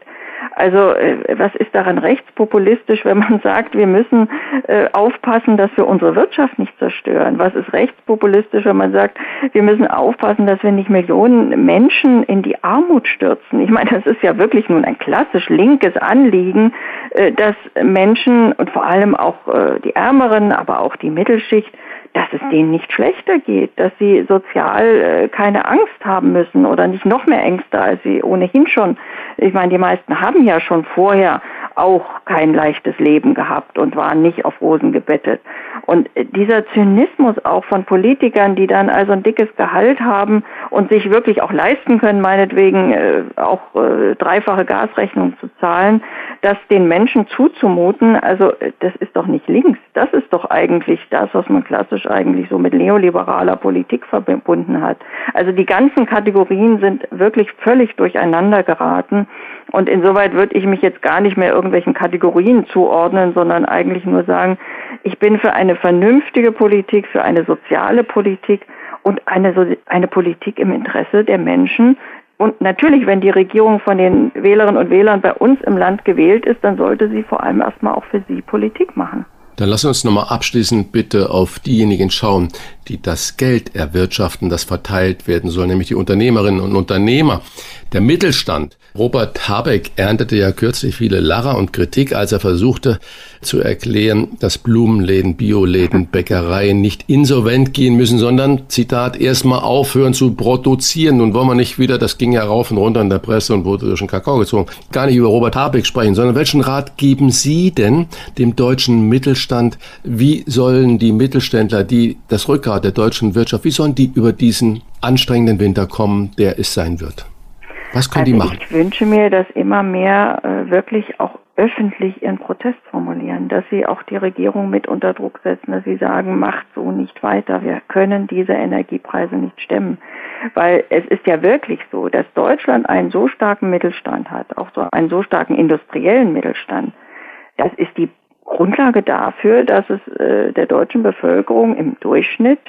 Also äh, was ist daran rechtspopulistisch, wenn man sagt, wir müssen äh, aufpassen, dass wir unsere Wirtschaft nicht zerstören? Was ist rechtspopulistisch, wenn man sagt, wir müssen aufpassen, dass wir nicht Millionen Menschen in die Armut stürzen? Ich meine, das ist ja wirklich nun ein klassisch linkes Anliegen, äh, dass Menschen und vor allem auch die Ärmeren, aber auch die Mittelschicht dass es denen nicht schlechter geht, dass sie sozial äh, keine Angst haben müssen oder nicht noch mehr Ängste, als sie ohnehin schon. Ich meine, die meisten haben ja schon vorher auch kein leichtes Leben gehabt und waren nicht auf Rosen gebettet. Und dieser Zynismus auch von Politikern, die dann also ein dickes Gehalt haben und sich wirklich auch leisten können, meinetwegen äh, auch äh, dreifache Gasrechnung zu zahlen, das den Menschen zuzumuten, also äh, das ist doch nicht links. Das ist doch eigentlich das, was man klassisch eigentlich so mit neoliberaler Politik verbunden hat. Also die ganzen Kategorien sind wirklich völlig durcheinander geraten. Und insoweit würde ich mich jetzt gar nicht mehr irgendwelchen Kategorien zuordnen, sondern eigentlich nur sagen, ich bin für eine vernünftige Politik, für eine soziale Politik und eine, eine Politik im Interesse der Menschen. Und natürlich, wenn die Regierung von den Wählerinnen und Wählern bei uns im Land gewählt ist, dann sollte sie vor allem erstmal auch für sie Politik machen. Dann lass uns nochmal abschließend bitte auf diejenigen schauen, die das Geld erwirtschaften, das verteilt werden soll, nämlich die Unternehmerinnen und Unternehmer. Der Mittelstand. Robert Habeck erntete ja kürzlich viele Lacher und Kritik, als er versuchte zu erklären, dass Blumenläden, Bioläden, Bäckereien nicht insolvent gehen müssen, sondern, Zitat, erstmal aufhören zu produzieren. Nun wollen wir nicht wieder, das ging ja rauf und runter in der Presse und wurde durch den Kakao gezogen, gar nicht über Robert Habeck sprechen, sondern welchen Rat geben Sie denn dem deutschen Mittelstand? Wie sollen die Mittelständler, die das Rückgrat der deutschen Wirtschaft, wie sollen die über diesen anstrengenden Winter kommen, der es sein wird? Was können also die machen? Ich wünsche mir, dass immer mehr äh, wirklich auch öffentlich ihren Protest formulieren, dass sie auch die Regierung mit unter Druck setzen, dass sie sagen, macht so nicht weiter, wir können diese Energiepreise nicht stemmen. Weil es ist ja wirklich so, dass Deutschland einen so starken Mittelstand hat, auch so einen so starken industriellen Mittelstand. Das ist die Grundlage dafür, dass es äh, der deutschen Bevölkerung im Durchschnitt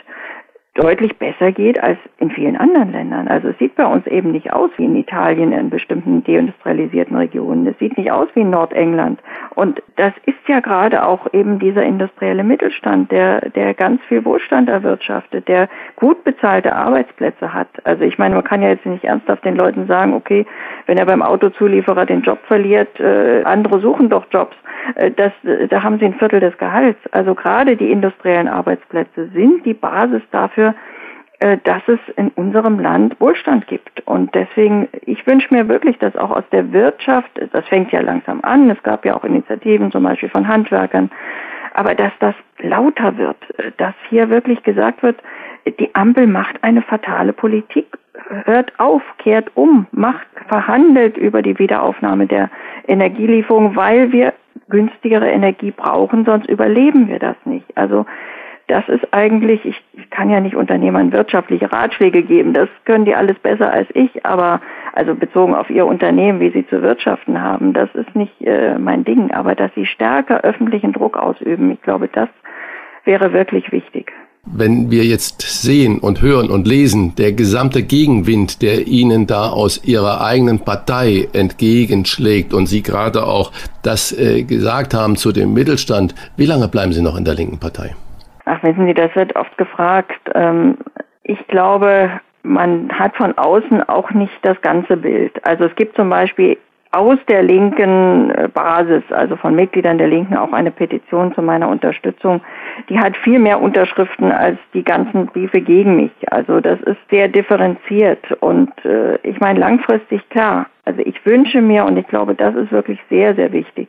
deutlich besser geht als in vielen anderen Ländern. Also es sieht bei uns eben nicht aus wie in Italien in bestimmten deindustrialisierten Regionen. Es sieht nicht aus wie in Nordengland. Und das ist ja gerade auch eben dieser industrielle Mittelstand, der, der ganz viel Wohlstand erwirtschaftet, der gut bezahlte Arbeitsplätze hat. Also ich meine, man kann ja jetzt nicht ernsthaft den Leuten sagen, okay, wenn er beim Autozulieferer den Job verliert, äh, andere suchen doch Jobs. Äh, das, äh, da haben sie ein Viertel des Gehalts. Also gerade die industriellen Arbeitsplätze sind die Basis dafür, äh, dass es in unserem Land Wohlstand gibt. Und deswegen, ich wünsche mir wirklich, dass auch aus der Wirtschaft, das fängt ja langsam an, es gab ja auch Initiativen zum Beispiel von Handwerkern, aber dass das lauter wird, dass hier wirklich gesagt wird, die Ampel macht eine fatale Politik, hört auf, kehrt um, macht, verhandelt über die Wiederaufnahme der Energielieferung, weil wir günstigere Energie brauchen, sonst überleben wir das nicht. Also das ist eigentlich, ich, kann ja nicht Unternehmern wirtschaftliche Ratschläge geben, das können die alles besser als ich, aber also bezogen auf ihr Unternehmen, wie sie zu wirtschaften haben, das ist nicht äh, mein Ding, aber dass sie stärker öffentlichen Druck ausüben, ich glaube, das wäre wirklich wichtig. Wenn wir jetzt sehen und hören und lesen, der gesamte Gegenwind, der Ihnen da aus Ihrer eigenen Partei entgegenschlägt und Sie gerade auch das äh, gesagt haben zu dem Mittelstand, wie lange bleiben Sie noch in der linken Partei? Ach, wissen Sie, das wird oft gefragt. Ähm, ich glaube, man hat von außen auch nicht das ganze Bild. Also es gibt zum Beispiel aus der linken äh, Basis, also von Mitgliedern der Linken, auch eine Petition zu meiner Unterstützung. Die hat viel mehr Unterschriften als die ganzen Briefe gegen mich. Also das ist sehr differenziert und äh, ich meine langfristig klar. Also ich wünsche mir und ich glaube, das ist wirklich sehr, sehr wichtig,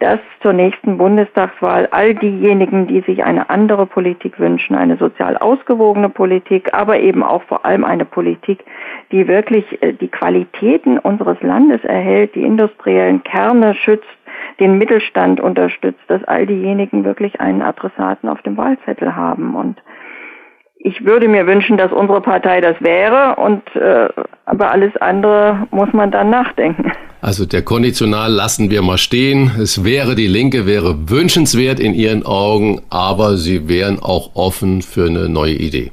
dass zur nächsten Bundestagswahl all diejenigen, die sich eine andere Politik wünschen, eine sozial ausgewogene Politik, aber eben auch vor allem eine Politik, die wirklich äh, die Qualitäten unseres Landes erhält, die industriellen Kerne schützt, den Mittelstand unterstützt, dass all diejenigen wirklich einen Adressaten auf dem Wahlzettel haben. Und ich würde mir wünschen, dass unsere Partei das wäre und äh, aber alles andere muss man dann nachdenken. Also der Konditional lassen wir mal stehen. Es wäre die Linke, wäre wünschenswert in Ihren Augen, aber Sie wären auch offen für eine neue Idee.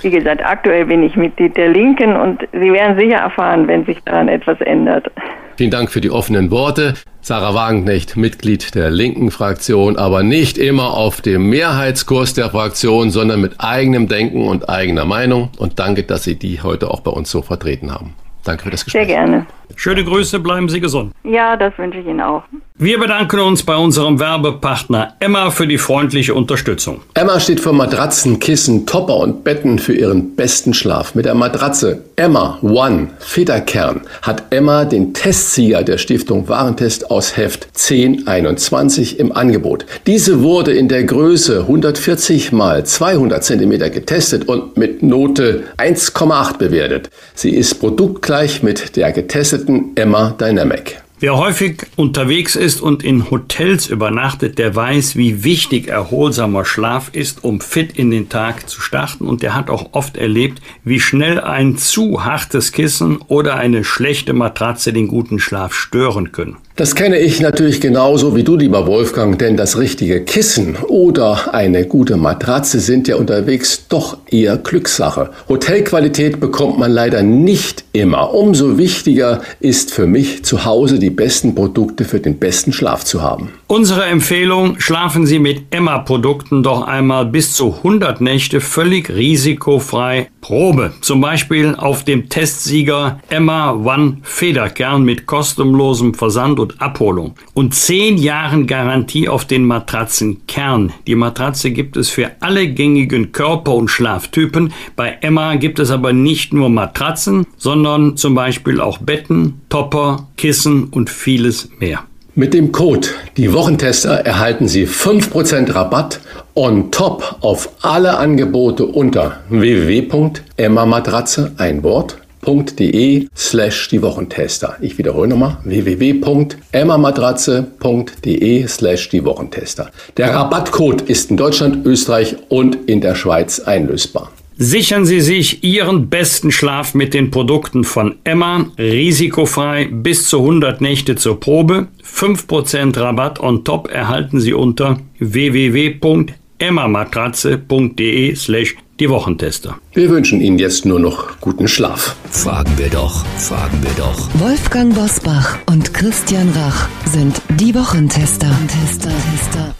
Wie gesagt, aktuell bin ich Mitglied der Linken und Sie werden sicher erfahren, wenn sich daran etwas ändert. Vielen Dank für die offenen Worte. Sarah Wagenknecht, Mitglied der linken Fraktion, aber nicht immer auf dem Mehrheitskurs der Fraktion, sondern mit eigenem Denken und eigener Meinung. Und danke, dass Sie die heute auch bei uns so vertreten haben. Danke für das Gespräch. Sehr gerne. Schöne Grüße, bleiben Sie gesund. Ja, das wünsche ich Ihnen auch. Wir bedanken uns bei unserem Werbepartner Emma für die freundliche Unterstützung. Emma steht für Matratzen, Kissen, Topper und Betten für ihren besten Schlaf. Mit der Matratze Emma One Federkern hat Emma den Testsieger der Stiftung Warentest aus Heft 1021 im Angebot. Diese wurde in der Größe 140 mal 200 cm getestet und mit Note 1,8 bewertet. Sie ist produktgleich mit der getesteten Emma Dynamic. Wer häufig unterwegs ist und in Hotels übernachtet, der weiß, wie wichtig erholsamer Schlaf ist, um fit in den Tag zu starten. Und der hat auch oft erlebt, wie schnell ein zu hartes Kissen oder eine schlechte Matratze den guten Schlaf stören können. Das kenne ich natürlich genauso wie du, lieber Wolfgang, denn das richtige Kissen oder eine gute Matratze sind ja unterwegs doch eher Glückssache. Hotelqualität bekommt man leider nicht immer. Umso wichtiger ist für mich zu Hause die besten Produkte für den besten Schlaf zu haben. Unsere Empfehlung, schlafen Sie mit Emma-Produkten doch einmal bis zu 100 Nächte völlig risikofrei Probe. Zum Beispiel auf dem Testsieger Emma One Federkern mit kostenlosem Versand und Abholung und 10 Jahren Garantie auf den Matratzenkern. Die Matratze gibt es für alle gängigen Körper- und Schlaftypen. Bei Emma gibt es aber nicht nur Matratzen, sondern zum Beispiel auch Betten, Topper, Kissen und vieles mehr. Mit dem Code Die Wochentester erhalten Sie 5% Rabatt on top auf alle Angebote unter www.emmamatratze ein Wort.de slash die Wochentester. Ich wiederhole nochmal www.emmamatratze.de slash die Wochentester. Der Rabattcode ist in Deutschland, Österreich und in der Schweiz einlösbar. Sichern Sie sich Ihren besten Schlaf mit den Produkten von Emma, risikofrei bis zu 100 Nächte zur Probe. 5% Rabatt on top erhalten Sie unter www.emmamatratze.de slash die Wochentester. Wir wünschen Ihnen jetzt nur noch guten Schlaf. Fragen wir doch, fragen wir doch. Wolfgang Bosbach und Christian Rach sind die Wochentester. Tester, Tester.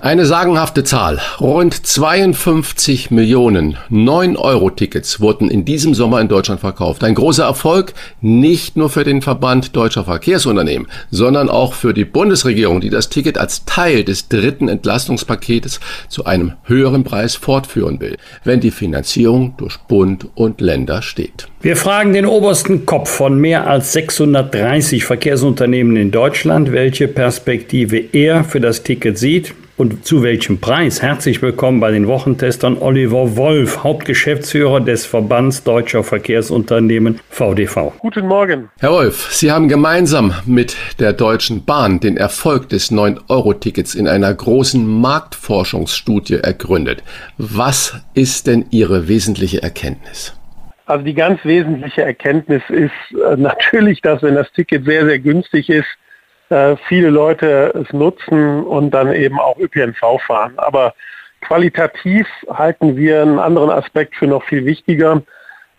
Eine sagenhafte Zahl. Rund 52 Millionen 9-Euro-Tickets wurden in diesem Sommer in Deutschland verkauft. Ein großer Erfolg nicht nur für den Verband deutscher Verkehrsunternehmen, sondern auch für die Bundesregierung, die das Ticket als Teil des dritten Entlastungspaketes zu einem höheren Preis fortführen will, wenn die Finanzierung durch Bund und Länder steht. Wir fragen den obersten Kopf von mehr als 630 Verkehrsunternehmen in Deutschland, welche Perspektive er für das Ticket sieht und zu welchem Preis. Herzlich willkommen bei den Wochentestern Oliver Wolf, Hauptgeschäftsführer des Verbands Deutscher Verkehrsunternehmen VDV. Guten Morgen. Herr Wolf, Sie haben gemeinsam mit der Deutschen Bahn den Erfolg des 9-Euro-Tickets in einer großen Marktforschungsstudie ergründet. Was ist denn Ihre wesentliche Erkenntnis? Also die ganz wesentliche Erkenntnis ist äh, natürlich, dass wenn das Ticket sehr, sehr günstig ist, äh, viele Leute es nutzen und dann eben auch ÖPNV fahren. Aber qualitativ halten wir einen anderen Aspekt für noch viel wichtiger,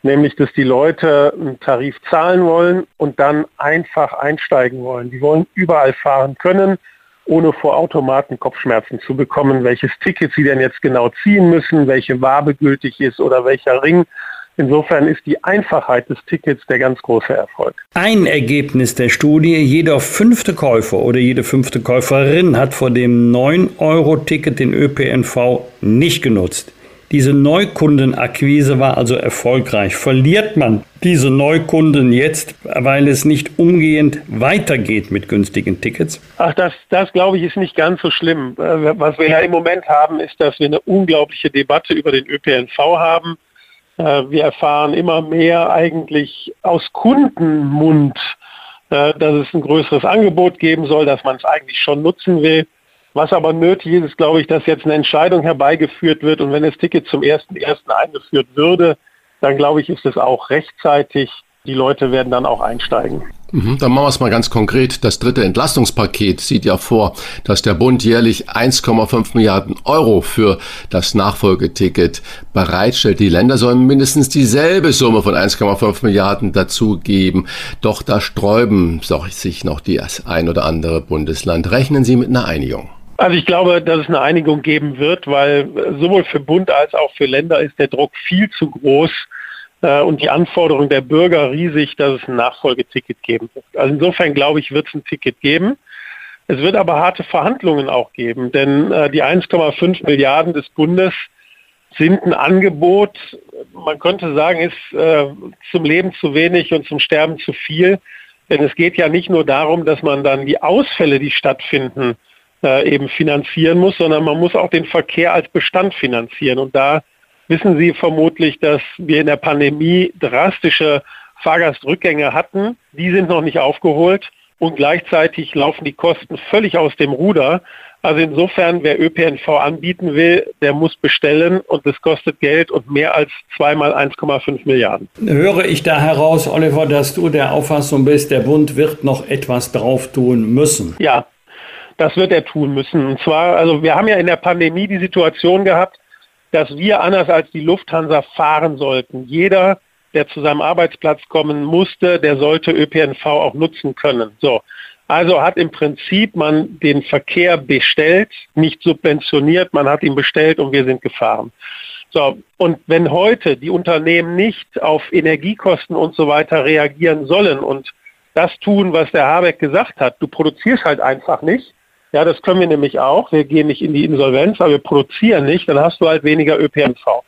nämlich dass die Leute einen Tarif zahlen wollen und dann einfach einsteigen wollen. Die wollen überall fahren können, ohne vor Automaten Kopfschmerzen zu bekommen, welches Ticket sie denn jetzt genau ziehen müssen, welche Wabe gültig ist oder welcher Ring Insofern ist die Einfachheit des Tickets der ganz große Erfolg. Ein Ergebnis der Studie, jeder fünfte Käufer oder jede fünfte Käuferin hat vor dem 9-Euro-Ticket den ÖPNV nicht genutzt. Diese Neukundenakquise war also erfolgreich. Verliert man diese Neukunden jetzt, weil es nicht umgehend weitergeht mit günstigen Tickets? Ach, das, das glaube ich ist nicht ganz so schlimm. Äh, was wir ja im Moment haben, ist, dass wir eine unglaubliche Debatte über den ÖPNV haben wir erfahren immer mehr eigentlich aus Kundenmund, äh, dass es ein größeres Angebot geben soll, dass man es eigentlich schon nutzen will. Was aber nötig ist, ist, glaube ich, dass jetzt eine Entscheidung herbeigeführt wird und wenn das Ticket zum 1.1. eingeführt würde, dann glaube ich, ist es auch rechtzeitig. Die Leute werden dann auch einsteigen. Mhm, dann machen wir es mal ganz konkret. Das dritte Entlastungspaket sieht ja vor, dass der Bund jährlich 1,5 Milliarden Euro für das Nachfolgeticket bereitstellt. Die Länder sollen mindestens dieselbe Summe von 1,5 Milliarden dazugeben. Doch da sträuben sich noch die ein oder andere Bundesland. Rechnen Sie mit einer Einigung? Also ich glaube, dass es eine Einigung geben wird, weil sowohl für Bund als auch für Länder ist der Druck viel zu groß und die Anforderung der Bürger riesig, dass es ein Nachfolgeticket geben wird. Also insofern glaube ich, wird es ein Ticket geben. Es wird aber harte Verhandlungen auch geben, denn äh, die 1,5 Milliarden des Bundes sind ein Angebot, man könnte sagen, ist äh, zum Leben zu wenig und zum Sterben zu viel. Denn es geht ja nicht nur darum, dass man dann die Ausfälle, die stattfinden, äh, eben finanzieren muss, sondern man muss auch den Verkehr als Bestand finanzieren. Und da wissen Sie vermutlich, dass wir in der Pandemie drastische Fahrgastrückgänge hatten. Die sind noch nicht aufgeholt und gleichzeitig laufen die Kosten völlig aus dem Ruder. Also insofern, wer ÖPNV anbieten will, der muss bestellen und das kostet Geld und mehr als zweimal 1,5 Milliarden. Höre ich da heraus, Oliver, dass du der Auffassung bist, der Bund wird noch etwas drauf tun müssen? Ja, das wird er tun müssen. Und zwar, also wir haben ja in der Pandemie die Situation gehabt, dass wir anders als die Lufthansa fahren sollten. Jeder, der zu seinem Arbeitsplatz kommen musste, der sollte ÖPNV auch nutzen können. So. Also hat im Prinzip man den Verkehr bestellt, nicht subventioniert, man hat ihn bestellt und wir sind gefahren. So, und wenn heute die Unternehmen nicht auf Energiekosten und so weiter reagieren sollen und das tun, was der Habeck gesagt hat, du produzierst halt einfach nicht, ja, das können wir nämlich auch. Wir gehen nicht in die Insolvenz, aber wir produzieren nicht. Dann hast du halt weniger ÖPNV.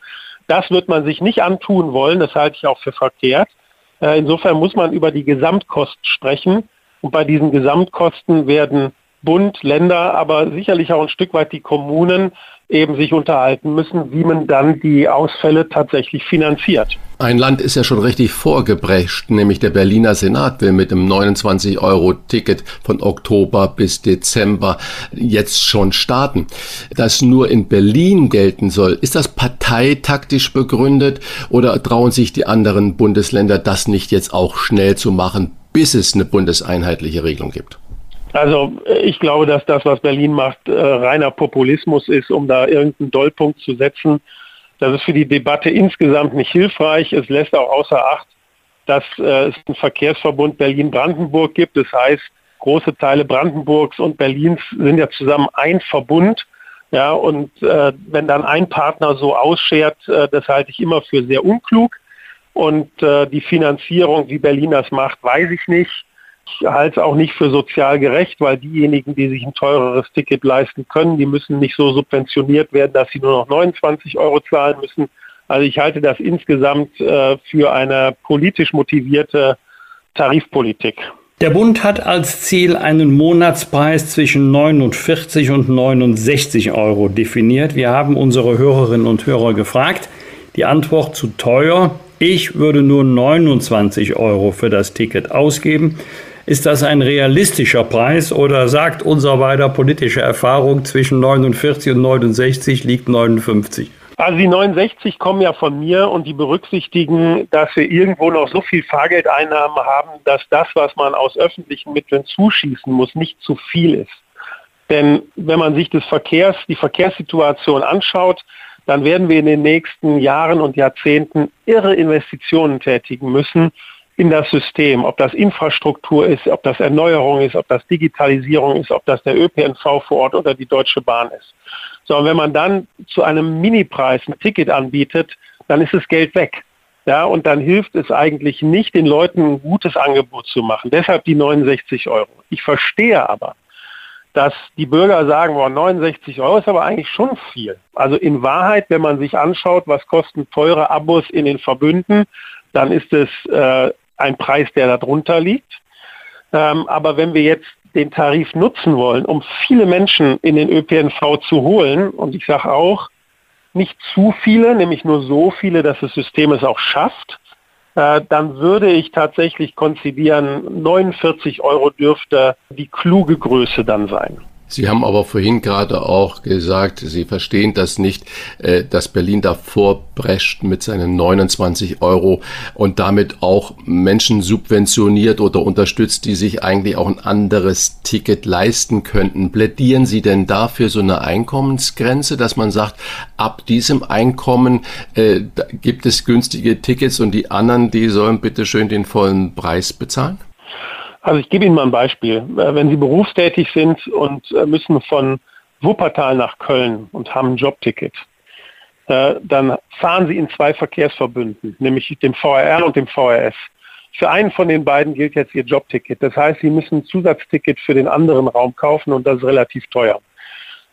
Das wird man sich nicht antun wollen. Das halte ich auch für verkehrt. Äh, insofern muss man über die Gesamtkosten sprechen. Und bei diesen Gesamtkosten werden Bund, Länder, aber sicherlich auch ein Stück weit die Kommunen eben sich unterhalten müssen, wie man dann die Ausfälle tatsächlich finanziert. Ein Land ist ja schon richtig vorgebrecht, nämlich der Berliner Senat will mit dem 29-Euro-Ticket von Oktober bis Dezember jetzt schon starten. Das nur in Berlin gelten soll, ist das parteitaktisch begründet oder trauen sich die anderen Bundesländer das nicht jetzt auch schnell zu machen, bis es eine bundeseinheitliche Regelung gibt? Also ich glaube, dass das, was Berlin macht, äh, reiner Populismus ist, um da irgendeinen Dollpunkt zu setzen. Das ist für die Debatte insgesamt nicht hilfreich. Es lässt auch außer Acht, dass äh, es einen Verkehrsverbund Berlin-Brandenburg gibt. Das heißt, große Teile Brandenburgs und Berlins sind ja zusammen ein Verbund. Ja, und äh, wenn dann ein Partner so ausschert, äh, das halte ich immer für sehr unklug. Und äh, die Finanzierung, wie Berlin das macht, weiß ich nicht. Ich halte es auch nicht für sozial gerecht, weil diejenigen, die sich ein teureres Ticket leisten können, die müssen nicht so subventioniert werden, dass sie nur noch 29 Euro zahlen müssen. Also ich halte das insgesamt äh, für eine politisch motivierte Tarifpolitik. Der Bund hat als Ziel einen Monatspreis zwischen 49 und 69 Euro definiert. Wir haben unsere Hörerinnen und Hörer gefragt. Die Antwort zu teuer. Ich würde nur 29 Euro für das Ticket ausgeben. Ist das ein realistischer Preis oder sagt unser beider politische Erfahrung zwischen 49 und 69 liegt 59? Also die 69 kommen ja von mir und die berücksichtigen, dass wir irgendwo noch so viel Fahrgeldeinnahmen haben, dass das, was man aus öffentlichen Mitteln zuschießen muss, nicht zu viel ist. Denn wenn man sich des Verkehrs, die Verkehrssituation anschaut, dann werden wir in den nächsten Jahren und Jahrzehnten irre Investitionen tätigen müssen, in das System, ob das Infrastruktur ist, ob das Erneuerung ist, ob das Digitalisierung ist, ob das der ÖPNV vor Ort oder die Deutsche Bahn ist. So, und wenn man dann zu einem Minipreis ein Ticket anbietet, dann ist das Geld weg. Ja, und dann hilft es eigentlich nicht, den Leuten ein gutes Angebot zu machen. Deshalb die 69 Euro. Ich verstehe aber, dass die Bürger sagen, boah, 69 Euro ist aber eigentlich schon viel. Also in Wahrheit, wenn man sich anschaut, was kosten teure Abos in den Verbünden, dann ist es äh, ein Preis, der darunter liegt. Ähm, aber wenn wir jetzt den Tarif nutzen wollen, um viele Menschen in den ÖPNV zu holen, und ich sage auch, nicht zu viele, nämlich nur so viele, dass das System es auch schafft, äh, dann würde ich tatsächlich konzidieren, 49 Euro dürfte die kluge Größe dann sein. Sie haben aber vorhin gerade auch gesagt, Sie verstehen das nicht, äh, dass Berlin davor prescht mit seinen 29 Euro und damit auch Menschen subventioniert oder unterstützt, die sich eigentlich auch ein anderes Ticket leisten könnten. Plädieren Sie denn dafür so eine Einkommensgrenze, dass man sagt, ab diesem Einkommen äh, gibt es günstige Tickets und die anderen, die sollen bitte schön den vollen Preis bezahlen? Also ich gebe Ihnen mal ein Beispiel. Äh, wenn Sie berufstätig sind und äh, müssen von Wuppertal nach Köln und haben ein Jobticket, äh, dann fahren Sie in zwei Verkehrsverbünden, nämlich dem VRR und dem VRS. Für einen von den beiden gilt jetzt Ihr Jobticket. Das heißt, Sie müssen ein Zusatzticket für den anderen Raum kaufen und das ist relativ teuer.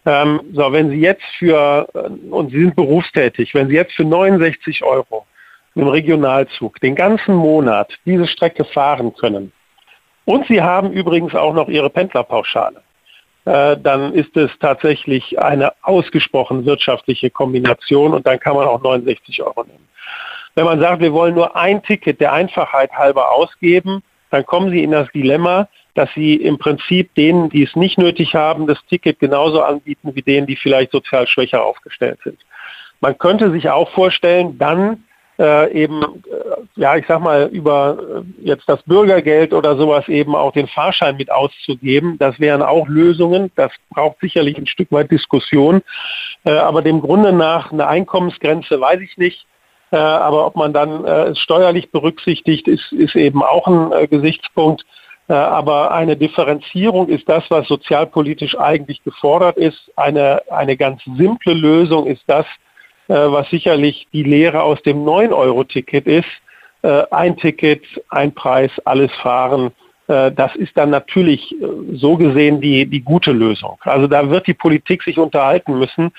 Ähm, so, wenn Sie jetzt für, und Sie sind berufstätig, wenn Sie jetzt für 69 Euro im Regionalzug den ganzen Monat diese Strecke fahren können und Sie haben übrigens auch noch Ihre Pendlerpauschale, äh, dann ist es tatsächlich eine ausgesprochen wirtschaftliche Kombination und dann kann man auch 69 Euro nehmen. Wenn man sagt, wir wollen nur ein Ticket der Einfachheit halber ausgeben, dann kommen Sie in das Dilemma, dass Sie im Prinzip denen, die es nicht nötig haben, das Ticket genauso anbieten wie denen, die vielleicht sozial schwächer aufgestellt sind. Man könnte sich auch vorstellen, dann äh, eben, äh, ja, ich sag mal, über äh, jetzt das Bürgergeld oder sowas eben auch den Fahrschein mit auszugeben. Das wären auch Lösungen. Das braucht sicherlich ein Stück weit Diskussion. Äh, aber dem Grunde nach eine Einkommensgrenze weiß ich nicht. Äh, aber ob man dann äh, es steuerlich berücksichtigt, ist, ist eben auch ein Gesichtspunkt. Aber eine Differenzierung ist das, was sozialpolitisch eigentlich gefordert ist. Eine, eine ganz simple Lösung ist das, was sicherlich die Lehre aus dem 9-Euro-Ticket ist. Äh, ein Ticket, ein Preis, alles fahren. Äh, das ist dann natürlich so gesehen die, die gute Lösung. Also da wird die Politik sich unterhalten müssen,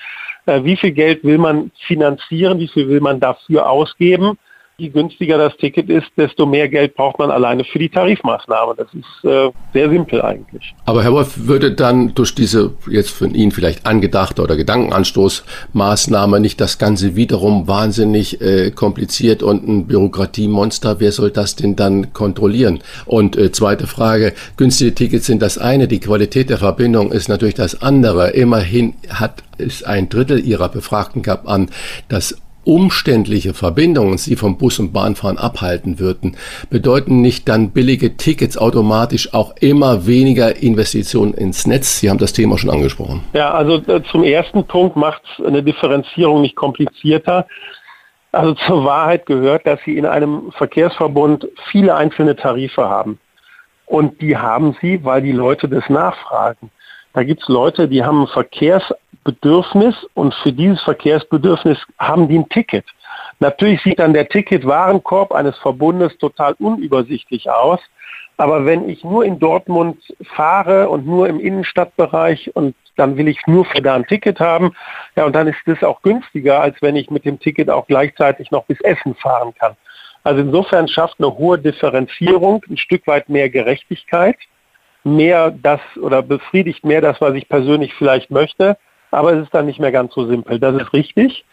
wie viel Geld will man finanzieren, wie viel will man dafür ausgeben je günstiger das Ticket ist, desto mehr Geld braucht man alleine für die Tarifmaßnahme. Das ist äh, sehr simpel eigentlich. Aber Herr Wolf, würde dann durch diese jetzt von Ihnen vielleicht angedachte oder Gedankenanstoßmaßnahme nicht das Ganze wiederum wahnsinnig äh, kompliziert und ein Bürokratiemonster? Wer soll das denn dann kontrollieren? Und äh, zweite Frage, günstige Tickets sind das eine, die Qualität der Verbindung ist natürlich das andere. Immerhin hat es ein Drittel Ihrer Befragten gab an, dass umständliche Verbindungen sie vom Bus- und Bahnfahren abhalten würden, bedeuten nicht dann billige Tickets automatisch auch immer weniger Investitionen ins Netz? Sie haben das Thema schon angesprochen. Ja, also äh, zum ersten Punkt macht eine Differenzierung nicht komplizierter. Also zur Wahrheit gehört, dass Sie in einem Verkehrsverbund viele einzelne Tarife haben. Und die haben Sie, weil die Leute das nachfragen. Da gibt es Leute, die haben ein Verkehrsbedürfnis und für dieses Verkehrsbedürfnis haben die ein Ticket. Natürlich sieht dann der Ticketwarenkorb eines Verbundes total unübersichtlich aus. Aber wenn ich nur in Dortmund fahre und nur im Innenstadtbereich und dann will ich nur für da ein Ticket haben, ja, und dann ist das auch günstiger, als wenn ich mit dem Ticket auch gleichzeitig noch bis Essen fahren kann. Also insofern schafft eine hohe Differenzierung ein Stück weit mehr Gerechtigkeit mehr das oder befriedigt mehr das, was ich persönlich vielleicht möchte. Aber es ist dann nicht mehr ganz so simpel. Das ist richtig.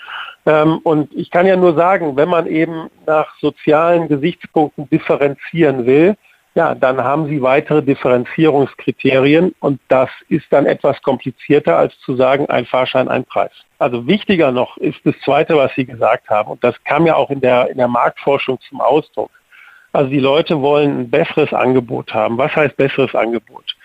Ähm, und ich kann ja nur sagen, wenn man eben nach sozialen Gesichtspunkten differenzieren will, ja, dann haben Sie weitere Differenzierungskriterien und das ist dann etwas komplizierter als zu sagen, ein Fahrschein, ein Preis. Also wichtiger noch ist das Zweite, was Sie gesagt haben und das kam ja auch in der, in der Marktforschung zum Ausdruck. Also die Leute wollen ein besseres Angebot haben. Was heißt besseres Angebot?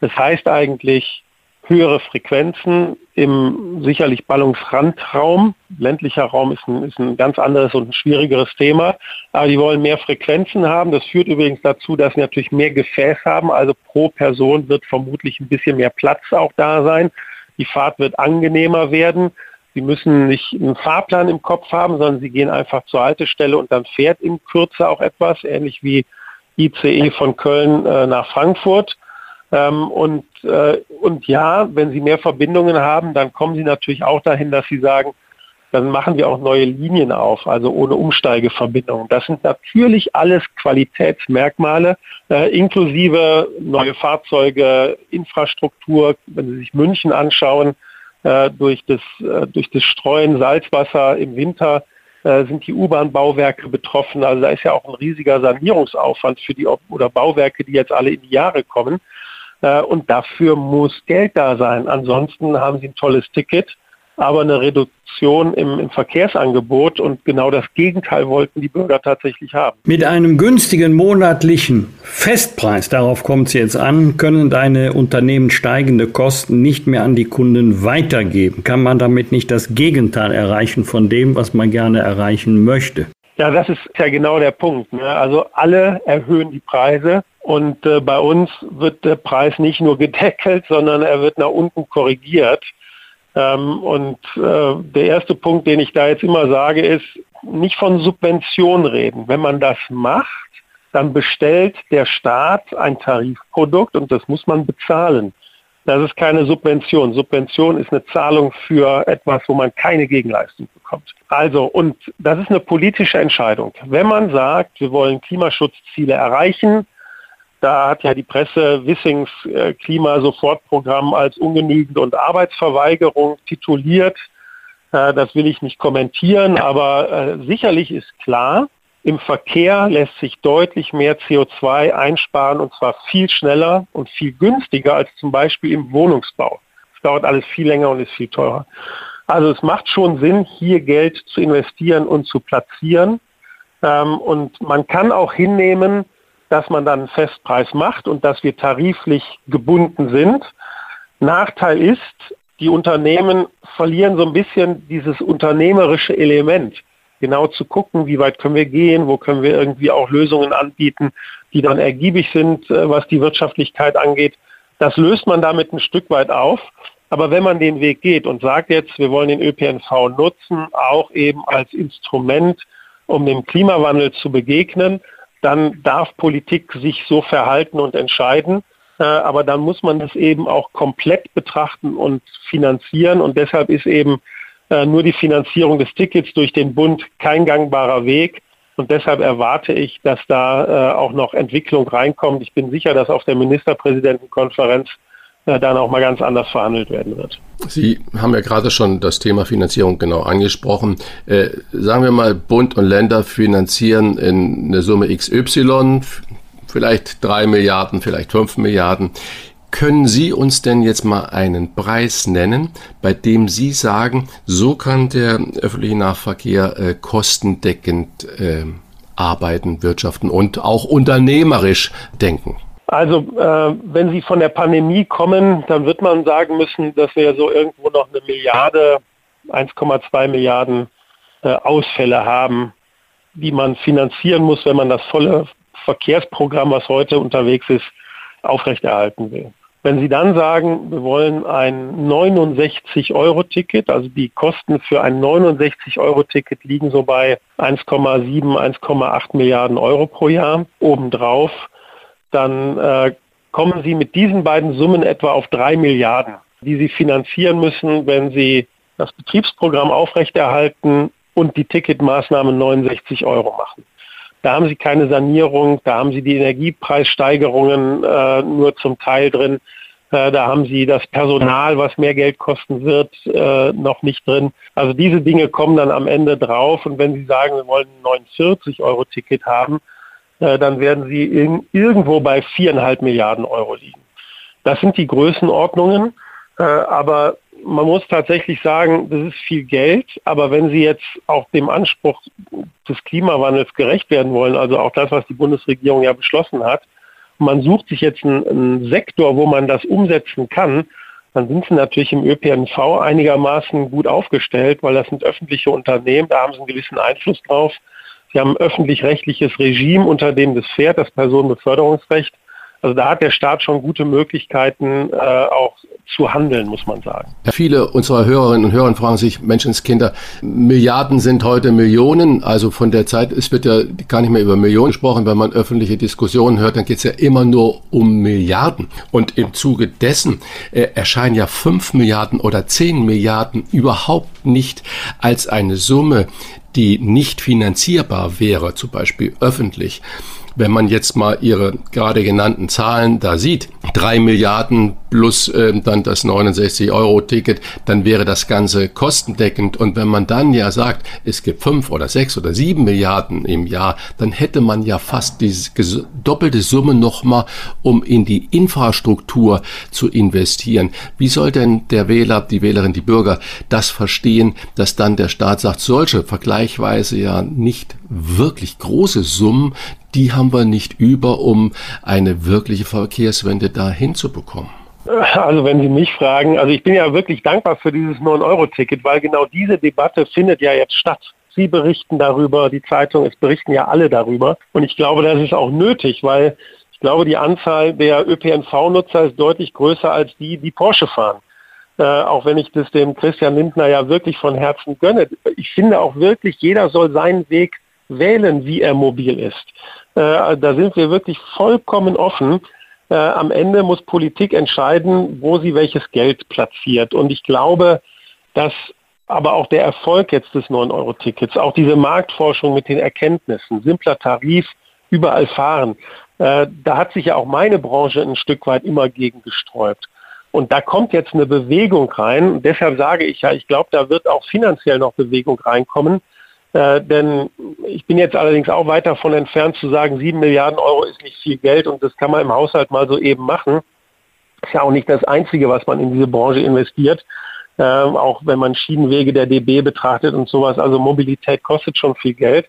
Das heißt eigentlich höhere Frequenzen im sicherlich Ballungsrandraum. Ländlicher Raum ist ein, ist ein ganz anderes und ein schwierigeres Thema. Aber die wollen mehr Frequenzen haben. Das führt übrigens dazu, dass sie natürlich mehr Gefäß haben. Also pro Person wird vermutlich ein bisschen mehr Platz auch da sein. Die Fahrt wird angenehmer werden. Sie müssen nicht einen Fahrplan im Kopf haben, sondern Sie gehen einfach zur Haltestelle und dann fährt in Kürze auch etwas, ähnlich wie ICE von Köln äh, nach Frankfurt. Ähm, und, äh, und ja, wenn Sie mehr Verbindungen haben, dann kommen Sie natürlich auch dahin, dass Sie sagen, dann machen wir auch neue Linien auf, also ohne Umsteigeverbindungen. Das sind natürlich alles Qualitätsmerkmale, äh, inklusive neue Fahrzeuge, Infrastruktur. Wenn Sie sich München anschauen, äh, durch, das, äh, durch das Streuen Salzwasser im Winter äh, sind die U-Bahn-Bauwerke betroffen. Also da ist ja auch ein riesiger Sanierungsaufwand für die oder Bauwerke, die jetzt alle in die Jahre kommen. Äh, und dafür muss Geld da sein. Ansonsten haben sie ein tolles Ticket aber eine Reduktion im, im, Verkehrsangebot und genau das Gegenteil wollten die Bürger tatsächlich haben. Mit einem günstigen monatlichen Festpreis, darauf kommt es jetzt an, können deine Unternehmen steigende Kosten nicht mehr an die Kunden weitergeben. Kann man damit nicht das Gegenteil erreichen von dem, was man gerne erreichen möchte? Ja, das ist ja genau der Punkt. Ne? Also alle erhöhen die Preise und äh, bei uns wird der Preis nicht nur gedeckelt, sondern er wird nach unten korrigiert. Ähm, und äh, der erste Punkt, den ich da jetzt immer sage, ist, nicht von Subvention reden. Wenn man das macht, dann bestellt der Staat ein Tarifprodukt und das muss man bezahlen. Das ist keine Subvention. Subvention ist eine Zahlung für etwas, wo man keine Gegenleistung bekommt. Also, und das ist eine politische Entscheidung. Wenn man sagt, wir wollen Klimaschutzziele erreichen, da hat ja die Presse Wissings äh, Klimasofortprogramm als ungenügend und Arbeitsverweigerung tituliert. Äh, das will ich nicht kommentieren, aber äh, sicherlich ist klar, im Verkehr lässt sich deutlich mehr CO2 einsparen und zwar viel schneller und viel günstiger als zum Beispiel im Wohnungsbau. Es dauert alles viel länger und ist viel teurer. Also es macht schon Sinn, hier Geld zu investieren und zu platzieren. Ähm, und man kann auch hinnehmen, dass man dann einen Festpreis macht und dass wir tariflich gebunden sind. Nachteil ist, die Unternehmen verlieren so ein bisschen dieses unternehmerische Element genau zu gucken, wie weit können wir gehen, wo können wir irgendwie auch Lösungen anbieten, die dann ergiebig sind, äh, was die Wirtschaftlichkeit angeht. Das löst man damit ein Stück weit auf. Aber wenn man den Weg geht und sagt jetzt, wir wollen den ÖPNV nutzen, auch eben als Instrument, um dem Klimawandel zu begegnen, dann darf Politik sich so verhalten und entscheiden. Äh, aber dann muss man das eben auch komplett betrachten und finanzieren. Und deshalb ist eben äh, nur die Finanzierung des Tickets durch den Bund kein gangbarer Weg. Und deshalb erwarte ich, dass da äh, auch noch Entwicklung reinkommt. Ich bin sicher, dass auf der Ministerpräsidentenkonferenz äh, dann auch mal ganz anders verhandelt werden wird. Sie haben ja gerade schon das Thema Finanzierung genau angesprochen. Äh, sagen wir mal, Bund und Länder finanzieren in eine Summe XY, vielleicht drei Milliarden, vielleicht fünf Milliarden. Können Sie uns denn jetzt mal einen Preis nennen, bei dem Sie sagen, so kann der öffentliche Nahverkehr äh, kostendeckend äh, arbeiten, wirtschaften und auch unternehmerisch denken? Also äh, wenn Sie von der Pandemie kommen, dann wird man sagen müssen, dass wir so irgendwo noch eine Milliarde, 1,2 Milliarden äh, Ausfälle haben, die man finanzieren muss, wenn man das volle Verkehrsprogramm, was heute unterwegs ist, aufrechterhalten will. Wenn Sie dann sagen, wir wollen ein 69-Euro-Ticket, also die Kosten für ein 69-Euro-Ticket liegen so bei 1,7, 1,8 Milliarden Euro pro Jahr obendrauf, dann äh, kommen Sie mit diesen beiden Summen etwa auf drei Milliarden, die Sie finanzieren müssen, wenn Sie das Betriebsprogramm aufrechterhalten und die Ticketmaßnahmen 69 Euro machen. Da haben Sie keine Sanierung, da haben Sie die Energiepreissteigerungen äh, nur zum Teil drin. Äh, da haben Sie das Personal, was mehr Geld kosten wird, äh, noch nicht drin. Also diese Dinge kommen dann am Ende drauf. Und wenn Sie sagen, wir wollen ein 49-Euro-Ticket haben, äh, dann werden Sie in, irgendwo bei viereinhalb Milliarden Euro liegen. Das sind die Größenordnungen. Äh, aber man muss tatsächlich sagen, das ist viel Geld, aber wenn Sie jetzt auch dem Anspruch des Klimawandels gerecht werden wollen, also auch das, was die Bundesregierung ja beschlossen hat, man sucht sich jetzt einen, einen Sektor, wo man das umsetzen kann, dann sind sie natürlich im ÖPNV einigermaßen gut aufgestellt, weil das sind öffentliche Unternehmen, da haben sie einen gewissen Einfluss drauf. Sie haben ein öffentlich-rechtliches Regime, unter dem das fährt, das Personenbeförderungsrecht. Also da hat der Staat schon gute Möglichkeiten, äh, auch zu handeln, muss man sagen. Viele unserer Hörerinnen und Hörer fragen sich, Menschenskinder, Milliarden sind heute Millionen. Also von der Zeit, es wird ja gar nicht mehr über Millionen gesprochen. Wenn man öffentliche Diskussionen hört, dann geht es ja immer nur um Milliarden. Und im Zuge dessen äh, erscheinen ja fünf Milliarden oder zehn Milliarden überhaupt nicht als eine Summe, die nicht finanzierbar wäre, zum Beispiel öffentlich. Wenn man jetzt mal Ihre gerade genannten Zahlen da sieht, drei Milliarden plus äh, dann das 69-Euro-Ticket, dann wäre das Ganze kostendeckend. Und wenn man dann ja sagt, es gibt fünf oder sechs oder sieben Milliarden im Jahr, dann hätte man ja fast diese doppelte Summe nochmal, um in die Infrastruktur zu investieren. Wie soll denn der Wähler, die Wählerin, die Bürger das verstehen, dass dann der Staat sagt, solche vergleichsweise ja nicht wirklich große Summen, die haben wir nicht über, um eine wirkliche Verkehrswende da hinzubekommen. Also wenn Sie mich fragen, also ich bin ja wirklich dankbar für dieses 9-Euro-Ticket, weil genau diese Debatte findet ja jetzt statt. Sie berichten darüber, die Zeitung, es berichten ja alle darüber. Und ich glaube, das ist auch nötig, weil ich glaube, die Anzahl der ÖPNV-Nutzer ist deutlich größer als die, die Porsche fahren. äh, auch wenn ich das dem Christian Lindner ja wirklich von Herzen gönne. Ich finde auch wirklich, jeder soll seinen Weg wählen, wie er mobil ist. Äh, da sind wir wirklich vollkommen offen. Äh, am Ende muss Politik entscheiden, wo sie welches Geld platziert. Und ich glaube, dass aber auch der Erfolg jetzt des 9-Euro-Tickets, auch diese Marktforschung mit den Erkenntnissen, simpler Tarif, überall fahren, äh, da hat sich ja auch meine Branche ein Stück weit immer gegen gesträubt. Und da kommt jetzt eine Bewegung rein. Und deshalb sage ich ja, ich glaube, da wird auch finanziell noch Bewegung reinkommen. Äh, denn ich bin jetzt allerdings auch weit davon entfernt zu sagen, sieben Milliarden Euro ist nicht viel Geld und das kann man im Haushalt mal so eben machen. Ist ja auch nicht das Einzige, was man in diese Branche investiert. Äh, auch wenn man Schienenwege der DB betrachtet und sowas. Also Mobilität kostet schon viel Geld.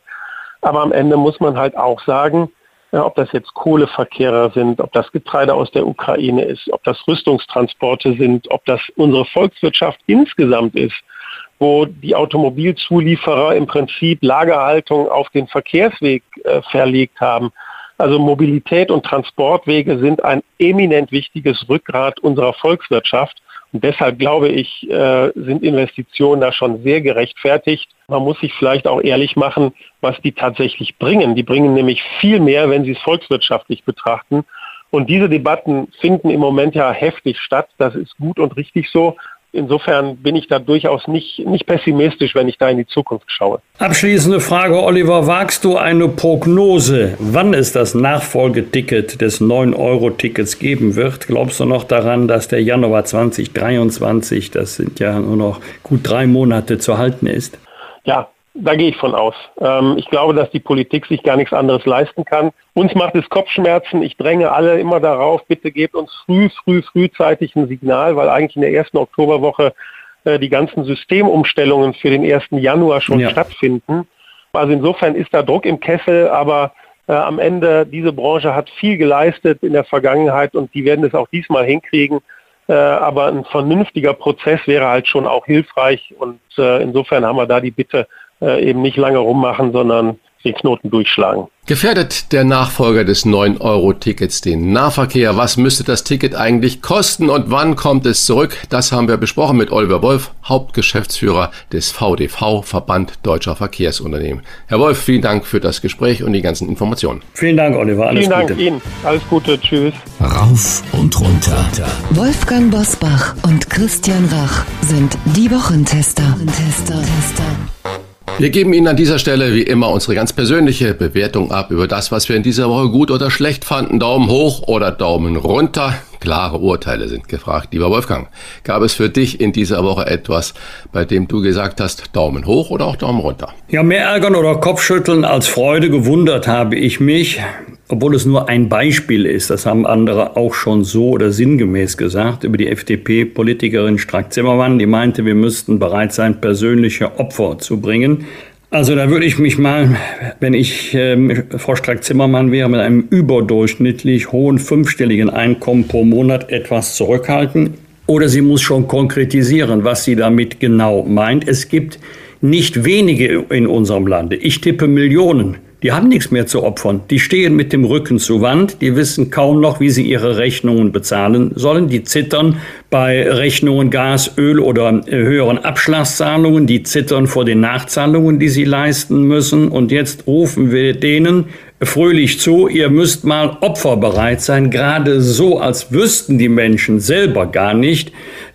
Aber am Ende muss man halt auch sagen, ja, ob das jetzt Kohleverkehrer sind, ob das Getreide aus der Ukraine ist, ob das Rüstungstransporte sind, ob das unsere Volkswirtschaft insgesamt ist, wo die Automobilzulieferer im Prinzip Lagerhaltung auf den Verkehrsweg äh, verlegt haben. Also Mobilität und Transportwege sind ein eminent wichtiges Rückgrat unserer Volkswirtschaft. Und deshalb glaube ich, äh, sind Investitionen da schon sehr gerechtfertigt. Man muss sich vielleicht auch ehrlich machen, was die tatsächlich bringen. Die bringen nämlich viel mehr, wenn sie es volkswirtschaftlich betrachten. Und diese Debatten finden im Moment ja heftig statt. Das ist gut und richtig so. Insofern bin ich da durchaus nicht, nicht pessimistisch, wenn ich da in die Zukunft schaue. Abschließende Frage, Oliver. Wagst du eine Prognose, wann es das Nachfolgeticket des 9-Euro-Tickets geben wird? Glaubst du noch daran, dass der Januar 2023, das sind ja nur noch gut drei Monate zu halten ist? Ja, da gehe ich von aus. Ähm, ich glaube, dass die Politik sich gar nichts anderes leisten kann. Uns macht es Kopfschmerzen. Ich dränge alle immer darauf, bitte gebt uns früh, früh, frühzeitig ein Signal, weil eigentlich in der ersten Oktoberwoche äh, die ganzen Systemumstellungen für den 1. Januar schon ja. stattfinden. Also insofern ist da Druck im Kessel, aber äh, am Ende, diese Branche hat viel geleistet in der Vergangenheit und die werden es auch diesmal hinkriegen. Äh, aber ein vernünftiger Prozess wäre halt schon auch hilfreich und insofern haben wir da die Bitte, äh, eben nicht lange rummachen, sondern den Knoten durchschlagen. Gefährdet der Nachfolger des 9-Euro-Tickets den Nahverkehr? Was müsste das Ticket eigentlich kosten und wann kommt es zurück? Das haben wir besprochen mit Oliver Wolf, Hauptgeschäftsführer des VDV, Verband Deutscher Verkehrsunternehmen. Herr Wolf, vielen Dank für das Gespräch und die ganzen Informationen. Vielen Dank, Oliver. Alles vielen Gute. Dank Ihnen. Alles Gute. Tschüss. Rauf und runter. Wolfgang Bosbach und Christian Rach sind die Wochentester. Wochentester. Wir geben Ihnen an dieser Stelle wie immer unsere ganz persönliche Bewertung ab über das, was wir in dieser Woche gut oder schlecht fanden. Daumen hoch oder Daumen runter. Klare Urteile sind gefragt. Lieber Wolfgang, gab es für dich in dieser Woche etwas, bei dem du gesagt hast, Daumen hoch oder auch Daumen runter? Ja, mehr ärgern oder Kopfschütteln als Freude gewundert habe ich mich, obwohl es nur ein Beispiel ist, das haben andere auch schon so oder sinngemäß gesagt, über die FDP-Politikerin Strack-Zimmermann, die meinte, wir müssten bereit sein, persönliche Opfer zu bringen. Also da würde ich mich mal, wenn ich äh, Frau Strack-Zimmermann wäre, mit einem überdurchschnittlich hohen fünfstelligen Einkommen pro Monat etwas zurückhalten. Oder sie muss schon konkretisieren, was sie damit genau meint. Es gibt nicht wenige in unserem Lande. Ich tippe Millionen die haben nichts mehr zu opfern. Die stehen mit dem Rücken zur Wand. Die wissen kaum noch, wie sie ihre Rechnungen bezahlen sollen. Die zittern bei Rechnungen Gas, Öl oder äh, höheren Abschlagszahlungen. Die zittern vor den Nachzahlungen, die sie leisten müssen. Und jetzt rufen wir denen fröhlich zu, ihr müsst mal opferbereit sein. Gerade so, als wüssten die Menschen selber gar nicht,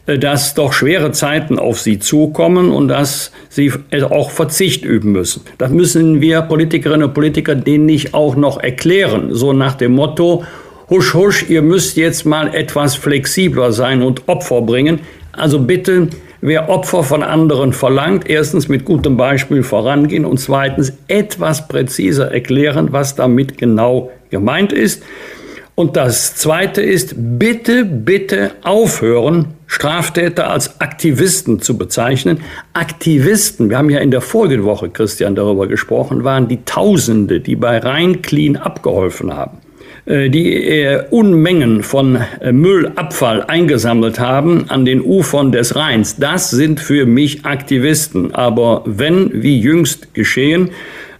dass doch schwere Zeiten auf sie zukommen und dass sie auch Verzicht üben müssen. Das müssen wir Politikerinnen und Politiker denen nicht auch noch erklären, so nach dem Motto, husch, husch, ihr müsst jetzt mal etwas flexibler sein und Opfer bringen. Also bitte, wer Opfer von anderen verlangt, erstens mit gutem Beispiel vorangehen und zweitens etwas präziser erklären, was damit genau gemeint ist. Und das Zweite ist, bitte, bitte aufhören, Straftäter als Aktivisten zu bezeichnen. Aktivisten, wir haben ja in der vorigen Woche, Christian, darüber gesprochen, waren die Tausende, die bei Rhein-Clean abgeholfen haben äh, die äh, Unmengen von äh, Müllabfall eingesammelt haben an den Ufern des Rheins. Das sind für mich Aktivisten. Aber wenn, wie jüngst geschehen,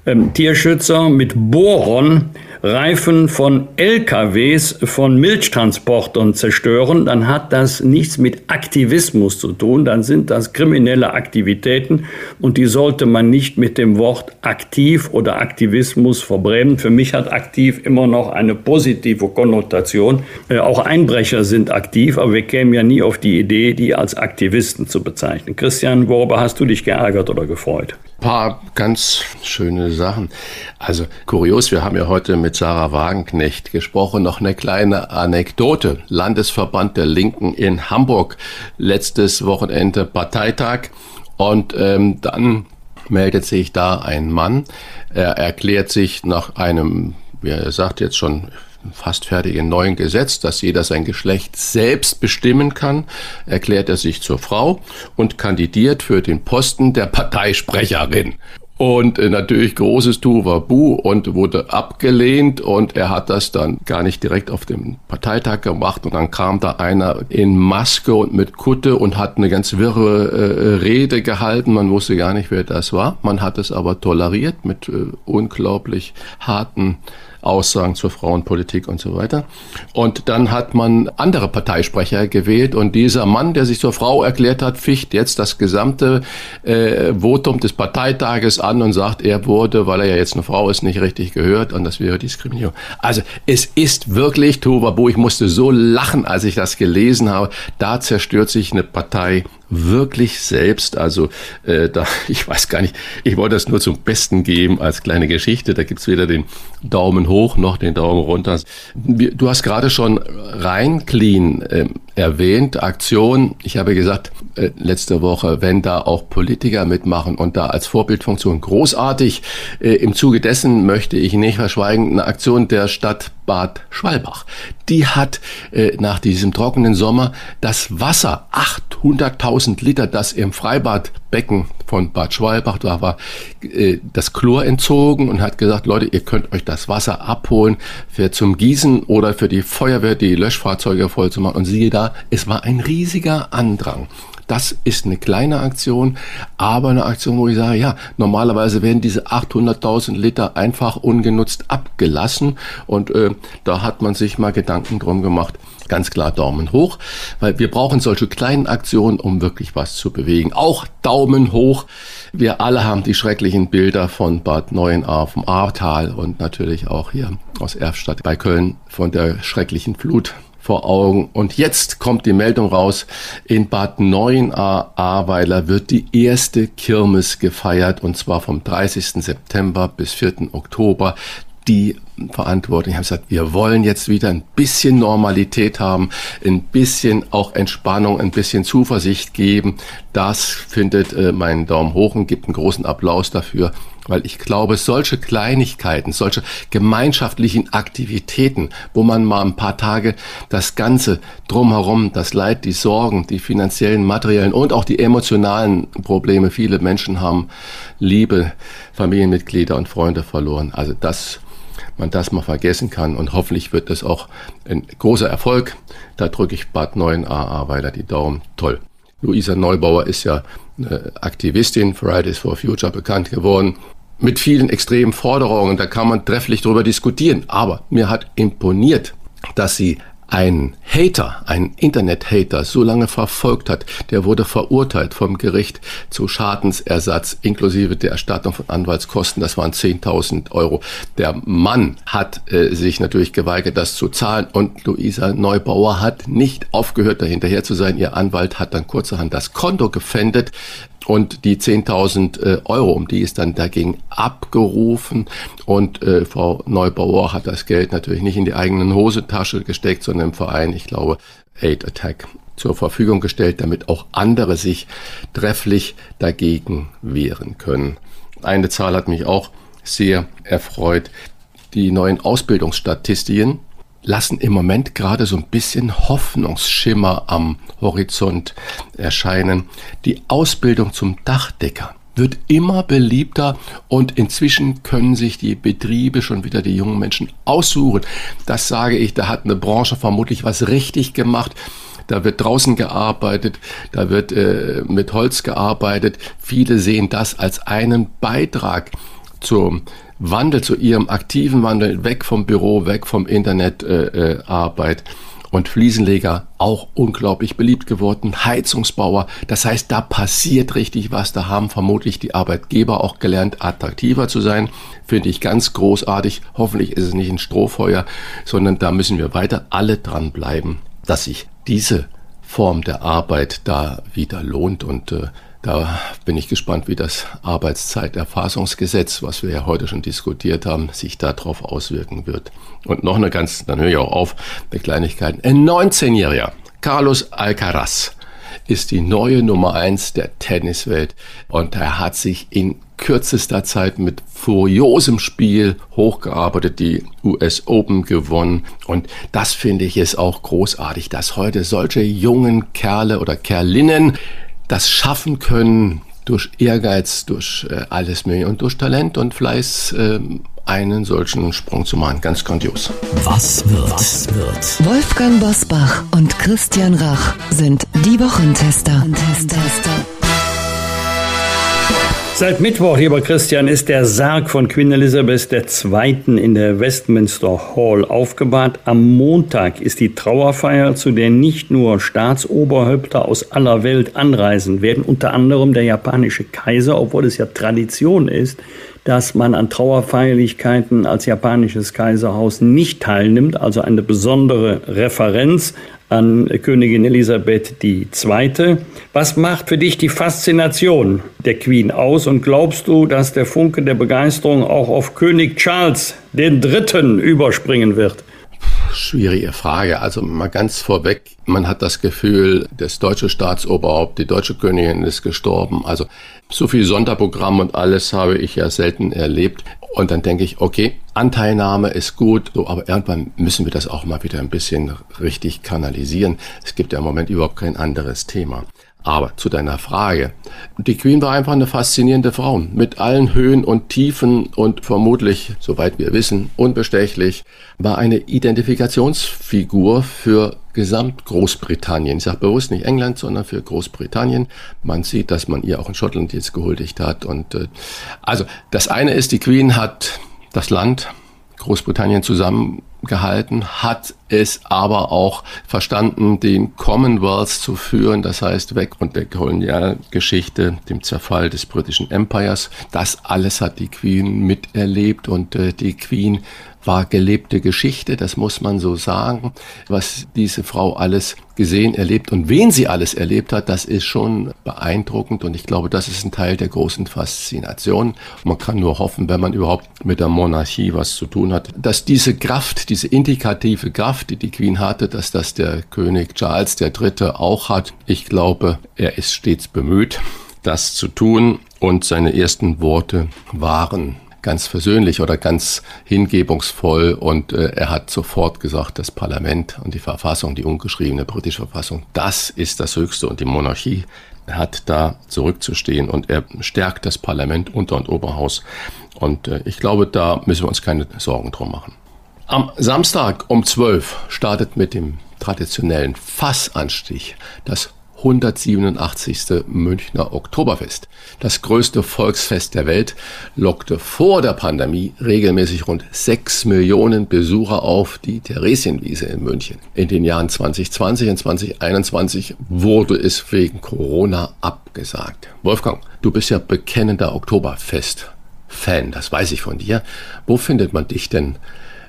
ähm, Tierschützer mit Bohren Reifen von LKWs von Milchtransportern zerstören, dann hat das nichts mit Aktivismus zu tun, dann sind das kriminelle Aktivitäten und die sollte man nicht mit dem Wort aktiv oder Aktivismus verbrämen. Für mich hat aktiv immer noch eine positive Konnotation. Äh, auch Einbrecher sind aktiv, aber wir kämen ja nie auf die Idee, die als Aktivisten zu bezeichnen. Christian, worüber hast du dich geärgert oder gefreut? Paar ganz schöne Sachen. Also kurios, wir haben ja heute mit Sarah Wagenknecht gesprochen. Noch eine kleine Anekdote. Landesverband der Linken in Hamburg. Letztes Wochenende Parteitag. Und ähm, dann meldet sich da ein Mann. Er erklärt sich nach einem, wie er sagt jetzt schon fast fertigen neuen Gesetz, dass jeder sein Geschlecht selbst bestimmen kann, erklärt er sich zur Frau und kandidiert für den Posten der Parteisprecherin. Und äh, natürlich großes Tuvabu und wurde abgelehnt und er hat das dann gar nicht direkt auf dem Parteitag gemacht und dann kam da einer in Maske und mit Kutte und hat eine ganz wirre äh, Rede gehalten. Man wusste gar nicht, wer das war. Man hat es aber toleriert mit äh, unglaublich harten Aussagen zur Frauenpolitik und so weiter. Und dann hat man andere Parteisprecher gewählt und dieser Mann, der sich zur Frau erklärt hat, ficht jetzt das gesamte äh, Votum des Parteitages an und sagt, er wurde, weil er ja jetzt eine Frau ist, nicht richtig gehört und das wäre Diskriminierung. Also es ist wirklich Tovabu. Ich musste so lachen, als ich das gelesen habe. Da zerstört sich eine Partei wirklich selbst. Also äh, da, ich weiß gar nicht, ich wollte das nur zum Besten geben als kleine Geschichte. Da gibt's weder den Daumen hoch noch den Daumen runter. Du hast gerade schon rein clean äh, erwähnt, Aktion. Ich habe gesagt, äh, letzte Woche, wenn da auch Politiker mitmachen und da als Vorbildfunktion großartig. Äh, Im Zuge dessen möchte ich nicht verschweigen, eine Aktion der Stadt Bad Schwalbach. Die hat äh, nach diesem trockenen Sommer das Wasser, 800.000 Liter, das im Freibadbecken von Bad Schwalbach, da war äh, das Chlor entzogen und hat gesagt, Leute, ihr könnt euch das Wasser abholen für zum Gießen oder für die Feuerwehr, die Löschfahrzeuge voll zu machen. Und siehe da, es war ein riesiger Andrang. Das ist eine kleine Aktion, aber eine Aktion, wo ich sage, ja, normalerweise werden diese 800.000 Liter einfach ungenutzt abgelassen und äh, da hat man sich mal Gedanken drum gemacht. Ganz klar Daumen hoch, weil wir brauchen solche kleinen Aktionen, um wirklich was zu bewegen. Auch Daumen hoch. Wir alle haben die schrecklichen Bilder von Bad Neuenahr vom Ahrtal und natürlich auch hier aus Erfstadt bei Köln von der schrecklichen Flut vor Augen. Und jetzt kommt die Meldung raus, in Bad Neuenahr-Ahrweiler wird die erste Kirmes gefeiert und zwar vom 30. September bis 4. Oktober. Die Verantwortlichen haben gesagt, wir wollen jetzt wieder ein bisschen Normalität haben, ein bisschen auch Entspannung, ein bisschen Zuversicht geben. Das findet äh, meinen Daumen hoch und gibt einen großen Applaus dafür. Weil ich glaube, solche Kleinigkeiten, solche gemeinschaftlichen Aktivitäten, wo man mal ein paar Tage das Ganze drumherum, das Leid, die Sorgen, die finanziellen, materiellen und auch die emotionalen Probleme, viele Menschen haben Liebe, Familienmitglieder und Freunde verloren. Also dass man das mal vergessen kann und hoffentlich wird das auch ein großer Erfolg. Da drücke ich Bad 9a weiter die Daumen. Toll. Luisa Neubauer ist ja eine Aktivistin, Fridays for Future, bekannt geworden mit vielen extremen Forderungen. Da kann man trefflich darüber diskutieren. Aber mir hat imponiert, dass sie einen Hater, einen Internet-Hater so lange verfolgt hat, der wurde verurteilt vom Gericht zu Schadensersatz inklusive der Erstattung von Anwaltskosten. Das waren 10.000 Euro. Der Mann hat äh, sich natürlich geweigert, das zu zahlen und Luisa Neubauer hat nicht aufgehört, dahinterher zu sein. Ihr Anwalt hat dann kurzerhand das Konto gefändet. Und die 10.000 äh, Euro, um die ist dann dagegen abgerufen. Und äh, Frau Neubauer hat das Geld natürlich nicht in die eigenen Hosentasche gesteckt, sondern im Verein, ich glaube, Aid Attack zur Verfügung gestellt, damit auch andere sich trefflich dagegen wehren können. Eine Zahl hat mich auch sehr erfreut. Die neuen Ausbildungsstatistiken lassen im Moment gerade so ein bisschen Hoffnungsschimmer am Horizont erscheinen. Die Ausbildung zum Dachdecker wird immer beliebter und inzwischen können sich die Betriebe schon wieder die jungen Menschen aussuchen. Das sage ich, da hat eine Branche vermutlich was richtig gemacht. Da wird draußen gearbeitet, da wird äh, mit Holz gearbeitet. Viele sehen das als einen Beitrag zur Wandel, zu ihrem aktiven Wandel, weg vom Büro, weg vom Internetarbeit. Äh, äh, und Fliesenleger auch unglaublich beliebt geworden, Heizungsbauer. Das heißt, da passiert richtig was. Da haben vermutlich die Arbeitgeber auch gelernt, attraktiver zu sein. Finde ich ganz großartig. Hoffentlich ist es nicht ein Strohfeuer, sondern da müssen wir weiter alle dranbleiben, dass sich diese Form der Arbeit da wieder lohnt und äh, da bin ich gespannt, wie das Arbeitszeiterfassungsgesetz, was wir ja heute schon diskutiert haben, sich darauf auswirken wird. Und noch eine ganz, dann höre ich auch auf, eine Kleinigkeit. Ein 19-Jähriger, Carlos Alcaraz, ist die neue Nummer eins der Tenniswelt und er hat sich in kürzester Zeit mit furiosem Spiel hochgearbeitet, die US Open gewonnen. Und das finde ich ist auch großartig, dass heute solche jungen Kerle oder Kerlinnen das schaffen können durch Ehrgeiz, durch äh, alles Mögliche und durch Talent und Fleiß äh, einen solchen Sprung zu machen. Ganz grandios. Was wird? Was wird? Wolfgang Bosbach und Christian Rach sind die Wochentester. Wochentester. Seit Mittwoch, lieber Christian, ist der Sarg von Queen Elizabeth II. in der Westminster Hall aufgebahrt. Am Montag ist die Trauerfeier, zu der nicht nur Staatsoberhäupter aus aller Welt anreisen werden, unter anderem der japanische Kaiser, obwohl es ja Tradition ist, dass man an Trauerfeierlichkeiten als japanisches Kaiserhaus nicht teilnimmt, also eine besondere Referenz an Königin Elisabeth II. Was macht für dich die Faszination der Queen aus und glaubst du, dass der Funke der Begeisterung auch auf König Charles III. überspringen wird? Schwierige Frage. Also mal ganz vorweg, man hat das Gefühl, das deutsche Staatsoberhaupt, die deutsche Königin ist gestorben. Also so viel Sonderprogramm und alles habe ich ja selten erlebt. Und dann denke ich, okay, Anteilnahme ist gut, so, aber irgendwann müssen wir das auch mal wieder ein bisschen richtig kanalisieren. Es gibt ja im Moment überhaupt kein anderes Thema. Aber zu deiner Frage. Die Queen war einfach eine faszinierende Frau mit allen Höhen und Tiefen und vermutlich, soweit wir wissen, unbestechlich, war eine Identifikationsfigur für gesamt Großbritannien. Ich sage bewusst nicht England, sondern für Großbritannien. Man sieht, dass man ihr auch in Schottland jetzt gehuldigt hat. Und äh, also das eine ist, die Queen hat das Land Großbritannien zusammengehalten, hat es aber auch verstanden, den Commonwealth zu führen, das heißt weg von der Kolonialgeschichte, dem Zerfall des britischen Empires. Das alles hat die Queen miterlebt und äh, die Queen war gelebte Geschichte, das muss man so sagen. Was diese Frau alles gesehen, erlebt und wen sie alles erlebt hat, das ist schon beeindruckend und ich glaube, das ist ein Teil der großen Faszination. Man kann nur hoffen, wenn man überhaupt mit der Monarchie was zu tun hat, dass diese Kraft, diese indikative Kraft, die die Queen hatte, dass das der König Charles III. auch hat. Ich glaube, er ist stets bemüht, das zu tun und seine ersten Worte waren ganz versöhnlich oder ganz hingebungsvoll und äh, er hat sofort gesagt, das Parlament und die Verfassung, die ungeschriebene britische Verfassung, das ist das Höchste und die Monarchie hat da zurückzustehen und er stärkt das Parlament, Unter- und Oberhaus und äh, ich glaube, da müssen wir uns keine Sorgen drum machen. Am Samstag um 12 startet mit dem traditionellen Fassanstich das 187. Münchner Oktoberfest. Das größte Volksfest der Welt lockte vor der Pandemie regelmäßig rund 6 Millionen Besucher auf die Theresienwiese in München. In den Jahren 2020 und 2021 wurde es wegen Corona abgesagt. Wolfgang, du bist ja bekennender Oktoberfest-Fan, das weiß ich von dir. Wo findet man dich denn,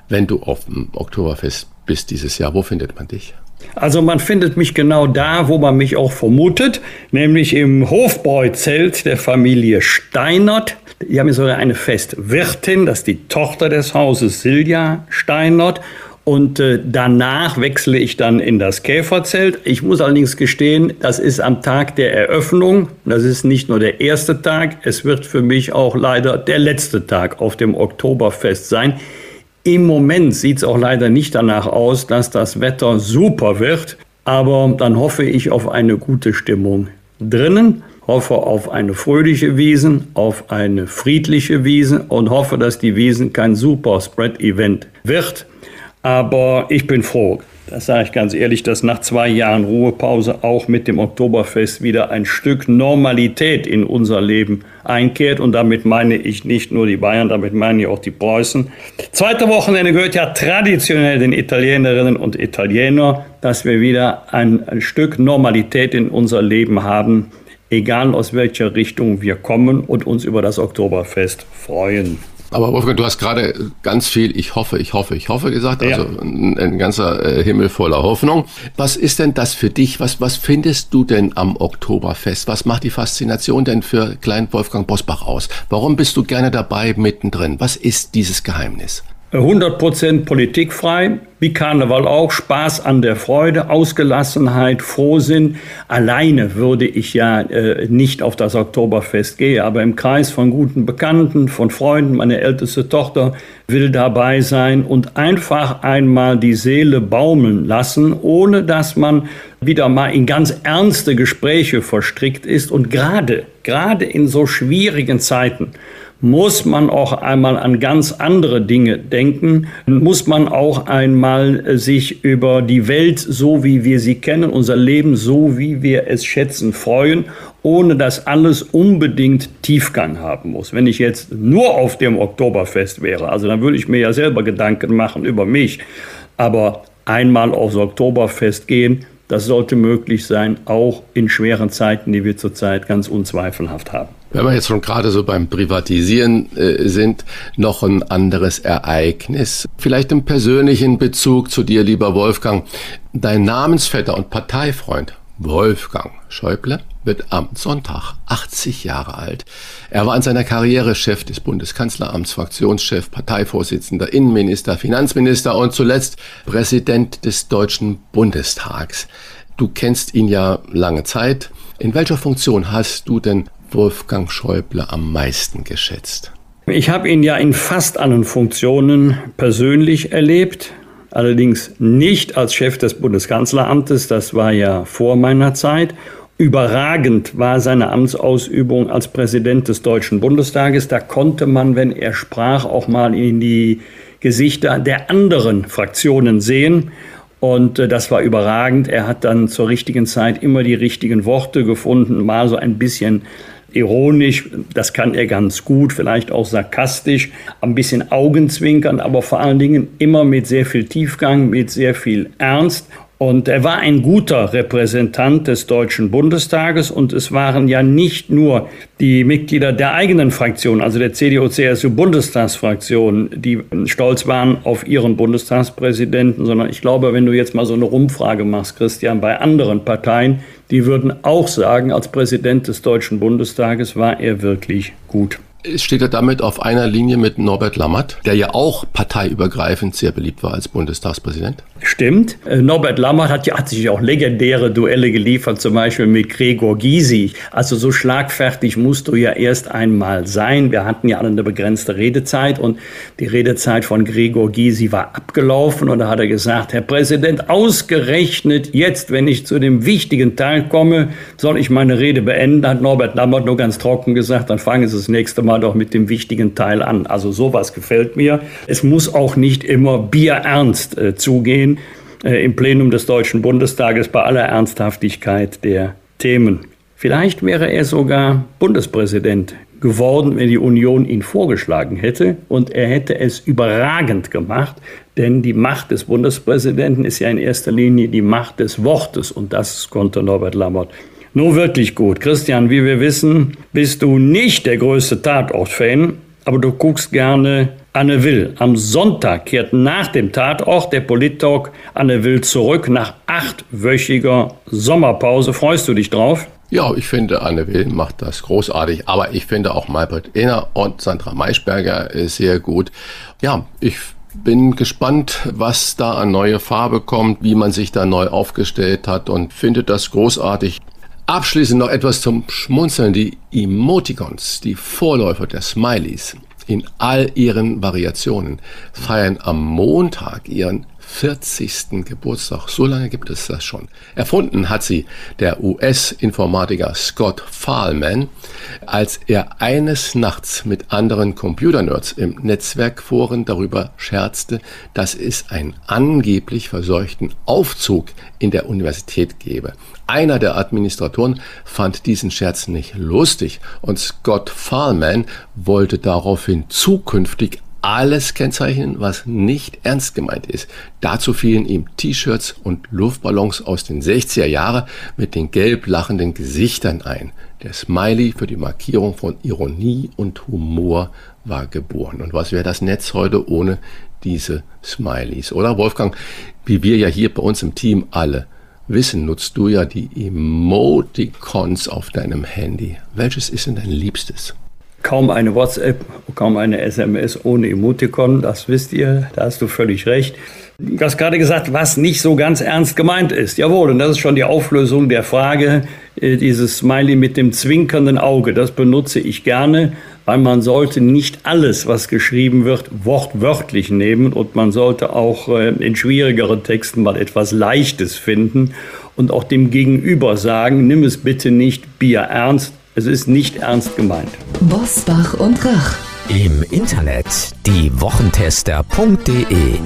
wenn du auf dem Oktoberfest bist dieses Jahr? Wo findet man dich? Also man findet mich genau da, wo man mich auch vermutet, nämlich im Hofbräuzelt der Familie Steinert. Die haben sogar eine Festwirtin, das ist die Tochter des Hauses Silja Steinert. Und äh, danach wechsle ich dann in das Käferzelt. Ich muss allerdings gestehen, das ist am Tag der Eröffnung. Das ist nicht nur der erste Tag, es wird für mich auch leider der letzte Tag auf dem Oktoberfest sein. Im Moment sieht es auch leider nicht danach aus, dass das Wetter super wird, aber dann hoffe ich auf eine gute Stimmung drinnen, hoffe auf eine fröhliche Wiesen, auf eine friedliche Wiesen und hoffe, dass die Wiesen kein Super Spread Event wird. Aber ich bin froh. Das sage ich ganz ehrlich, dass nach zwei Jahren Ruhepause auch mit dem Oktoberfest wieder ein Stück Normalität in unser Leben einkehrt. Und damit meine ich nicht nur die Bayern, damit meine ich auch die Preußen. Zweite Wochenende gehört ja traditionell den Italienerinnen und Italienern, dass wir wieder ein, ein Stück Normalität in unser Leben haben, egal aus welcher Richtung wir kommen und uns über das Oktoberfest freuen. Aber Wolfgang, du hast gerade ganz viel Ich hoffe, ich hoffe, ich hoffe gesagt, also ja. ein, ein, ganzer äh, Himmel voller Hoffnung. Was ist denn das für dich? Was, was findest du denn am Oktoberfest? Was macht die Faszination denn für Klein Wolfgang Bosbach aus? Warum bist du gerne dabei mittendrin? Was ist dieses Geheimnis? 100% politikfrei, wie Karneval auch, Spaß an der Freude, Ausgelassenheit, Frohsinn. Alleine würde ich ja äh, nicht auf das Oktoberfest gehen, aber im Kreis von guten Bekannten, von Freunden, meine älteste Tochter will dabei sein und einfach einmal die Seele baumeln lassen, ohne dass man wieder mal in ganz ernste Gespräche verstrickt ist und gerade, gerade in so schwierigen Zeiten, muss man auch einmal an ganz andere Dinge denken, muss man auch einmal äh, sich über die Welt so, wie wir sie kennen, unser Leben so, wie wir es schätzen, freuen, ohne dass alles unbedingt Tiefgang haben muss. Wenn ich jetzt nur auf dem Oktoberfest wäre, also dann würde ich mir ja selber Gedanken machen über mich, aber einmal aufs Oktoberfest gehen, das sollte möglich sein, auch in schweren Zeiten, die wir zurzeit ganz unzweifelhaft haben. Wenn wir jetzt schon gerade so beim Privatisieren äh, sind, noch ein anderes Ereignis. Vielleicht im persönlichen Bezug zu dir, lieber Wolfgang. Dein Namensvetter und Parteifreund Wolfgang Schäuble wird am Sonntag 80 Jahre alt. Er war in seiner Karriere Chef des Bundeskanzleramts, Fraktionschef, Parteivorsitzender, Innenminister, Finanzminister und zuletzt Präsident des Deutschen Bundestags. Du kennst ihn ja lange Zeit. In welcher Funktion hast du denn Wolfgang Schäuble am meisten geschätzt? Ich habe ihn ja in fast allen Funktionen persönlich erlebt, allerdings nicht als Chef des Bundeskanzleramtes, das war ja vor meiner Zeit. Überragend war seine Amtsausübung als Präsident des Deutschen Bundestages. Da konnte man, wenn er sprach, auch mal in die Gesichter der anderen Fraktionen sehen. Und äh, das war überragend. Er hat dann zur richtigen Zeit immer die richtigen Worte gefunden, mal so ein bisschen ironisch, das kann er ganz gut, vielleicht auch sarkastisch, ein bisschen Augenzwinkern, aber vor allen Dingen immer mit sehr viel Tiefgang, mit sehr viel Ernst. Und er war ein guter Repräsentant des Deutschen Bundestages und es waren ja nicht nur die Mitglieder der eigenen Fraktion, also der CDU-CSU-Bundestagsfraktion, die stolz waren auf ihren Bundestagspräsidenten, sondern ich glaube, wenn du jetzt mal so eine Rumfrage machst, Christian, bei anderen Parteien, die würden auch sagen, als Präsident des Deutschen Bundestages war er wirklich gut. Steht er damit auf einer Linie mit Norbert Lammert, der ja auch parteiübergreifend sehr beliebt war als Bundestagspräsident? Stimmt. Äh, Norbert Lammert hat, ja, hat sich auch legendäre Duelle geliefert, zum Beispiel mit Gregor Gysi. Also so schlagfertig musst du ja erst einmal sein. Wir hatten ja alle eine begrenzte Redezeit und die Redezeit von Gregor Gysi war abgelaufen und da hat er gesagt, Herr Präsident, ausgerechnet jetzt, wenn ich zu dem wichtigen Teil komme, soll ich meine Rede beenden, hat Norbert Lammert nur ganz trocken gesagt, dann fangen Sie das nächste Mal mal doch mit dem wichtigen Teil an. Also sowas gefällt mir. Es muss auch nicht immer bierernst äh, zugehen äh, im Plenum des Deutschen Bundestages bei aller Ernsthaftigkeit der Themen. Vielleicht wäre er sogar Bundespräsident geworden, wenn die Union ihn vorgeschlagen hätte. Und er hätte es überragend gemacht, denn die Macht des Bundespräsidenten ist ja in erster Linie die Macht des Wortes. Und das konnte Norbert Lammert nur wirklich gut. Christian, wie wir wissen, bist du nicht der größte Tatort-Fan, aber du guckst gerne Anne Will. Am Sonntag kehrt nach dem Tatort der Polit-Talk Anne Will zurück nach achtwöchiger Sommerpause. Freust du dich drauf? Ja, ich finde, Anne Will macht das großartig, aber ich finde auch Maybrit Ehner und Sandra Maischberger sehr gut. Ja, ich bin gespannt, was da an neue Farbe kommt, wie man sich da neu aufgestellt hat und finde das großartig. Abschließend noch etwas zum Schmunzeln. Die Emoticons, die Vorläufer der Smileys, in all ihren Variationen feiern am Montag ihren 40. Geburtstag. So lange gibt es das schon. Erfunden hat sie der US-Informatiker Scott Fahlman, als er eines Nachts mit anderen Computernerds im Netzwerkforen darüber scherzte, dass es einen angeblich verseuchten Aufzug in der Universität gebe. Einer der Administratoren fand diesen Scherz nicht lustig und Scott Fahlman wollte daraufhin zukünftig alles kennzeichnen, was nicht ernst gemeint ist. Dazu fielen ihm T-Shirts und Luftballons aus den 60er Jahren mit den gelb lachenden Gesichtern ein. Der Smiley für die Markierung von Ironie und Humor war geboren. Und was wäre das Netz heute ohne diese Smileys? Oder Wolfgang, wie wir ja hier bei uns im Team alle wissen, nutzt du ja die Emoticons auf deinem Handy. Welches ist denn dein Liebstes? Kaum eine WhatsApp, kaum eine SMS ohne Emoticon, das wisst ihr, da hast du völlig recht. Du hast gerade gesagt, was nicht so ganz ernst gemeint ist. Jawohl, und das ist schon die Auflösung der Frage, äh, dieses Smiley mit dem zwinkernden Auge, das benutze ich gerne, weil man sollte nicht alles, was geschrieben wird, wortwörtlich nehmen und man sollte auch äh, in schwierigeren Texten mal etwas Leichtes finden und auch dem Gegenüber sagen, nimm es bitte nicht Bier ernst, es ist nicht ernst gemeint. Bosbach und Rach. Im Internet diewochentester.de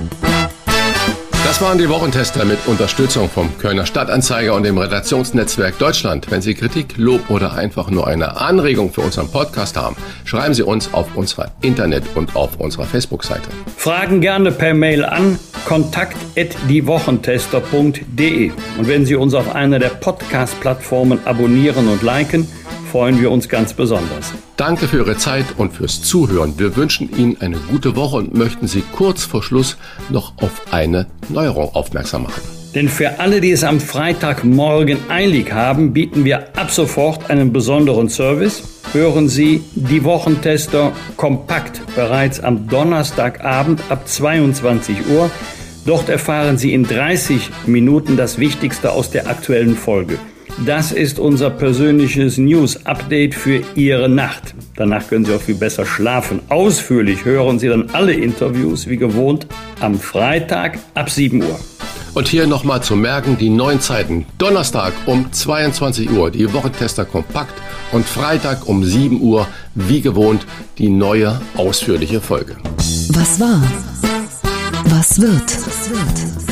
das waren die Wochentester mit Unterstützung vom Kölner Stadtanzeiger und dem Redaktionsnetzwerk Deutschland. Wenn Sie Kritik, Lob oder einfach nur eine Anregung für unseren Podcast haben, schreiben Sie uns auf unserer Internet- und auf unserer Facebook-Seite. Fragen gerne per Mail an kontakt.diewochentester.de. Und wenn Sie uns auf einer der Podcast-Plattformen abonnieren und liken, freuen wir uns ganz besonders. Danke für Ihre Zeit und fürs Zuhören. Wir wünschen Ihnen eine gute Woche und möchten Sie kurz vor Schluss noch auf eine Neuerung aufmerksam machen. Denn für alle, die es am Freitagmorgen eilig haben, bieten wir ab sofort einen besonderen Service. Hören Sie die Wochentester kompakt bereits am Donnerstagabend ab 22 Uhr. Dort erfahren Sie in 30 Minuten das Wichtigste aus der aktuellen Folge. Das ist unser persönliches News-Update für Ihre Nacht. Danach können Sie auch viel besser schlafen. Ausführlich hören Sie dann alle Interviews wie gewohnt am Freitag ab 7 Uhr. Und hier nochmal zu merken, die neuen Zeiten. Donnerstag um 22 Uhr die Wochentester kompakt und Freitag um 7 Uhr wie gewohnt die neue ausführliche Folge. Was war? Was wird? Was wird?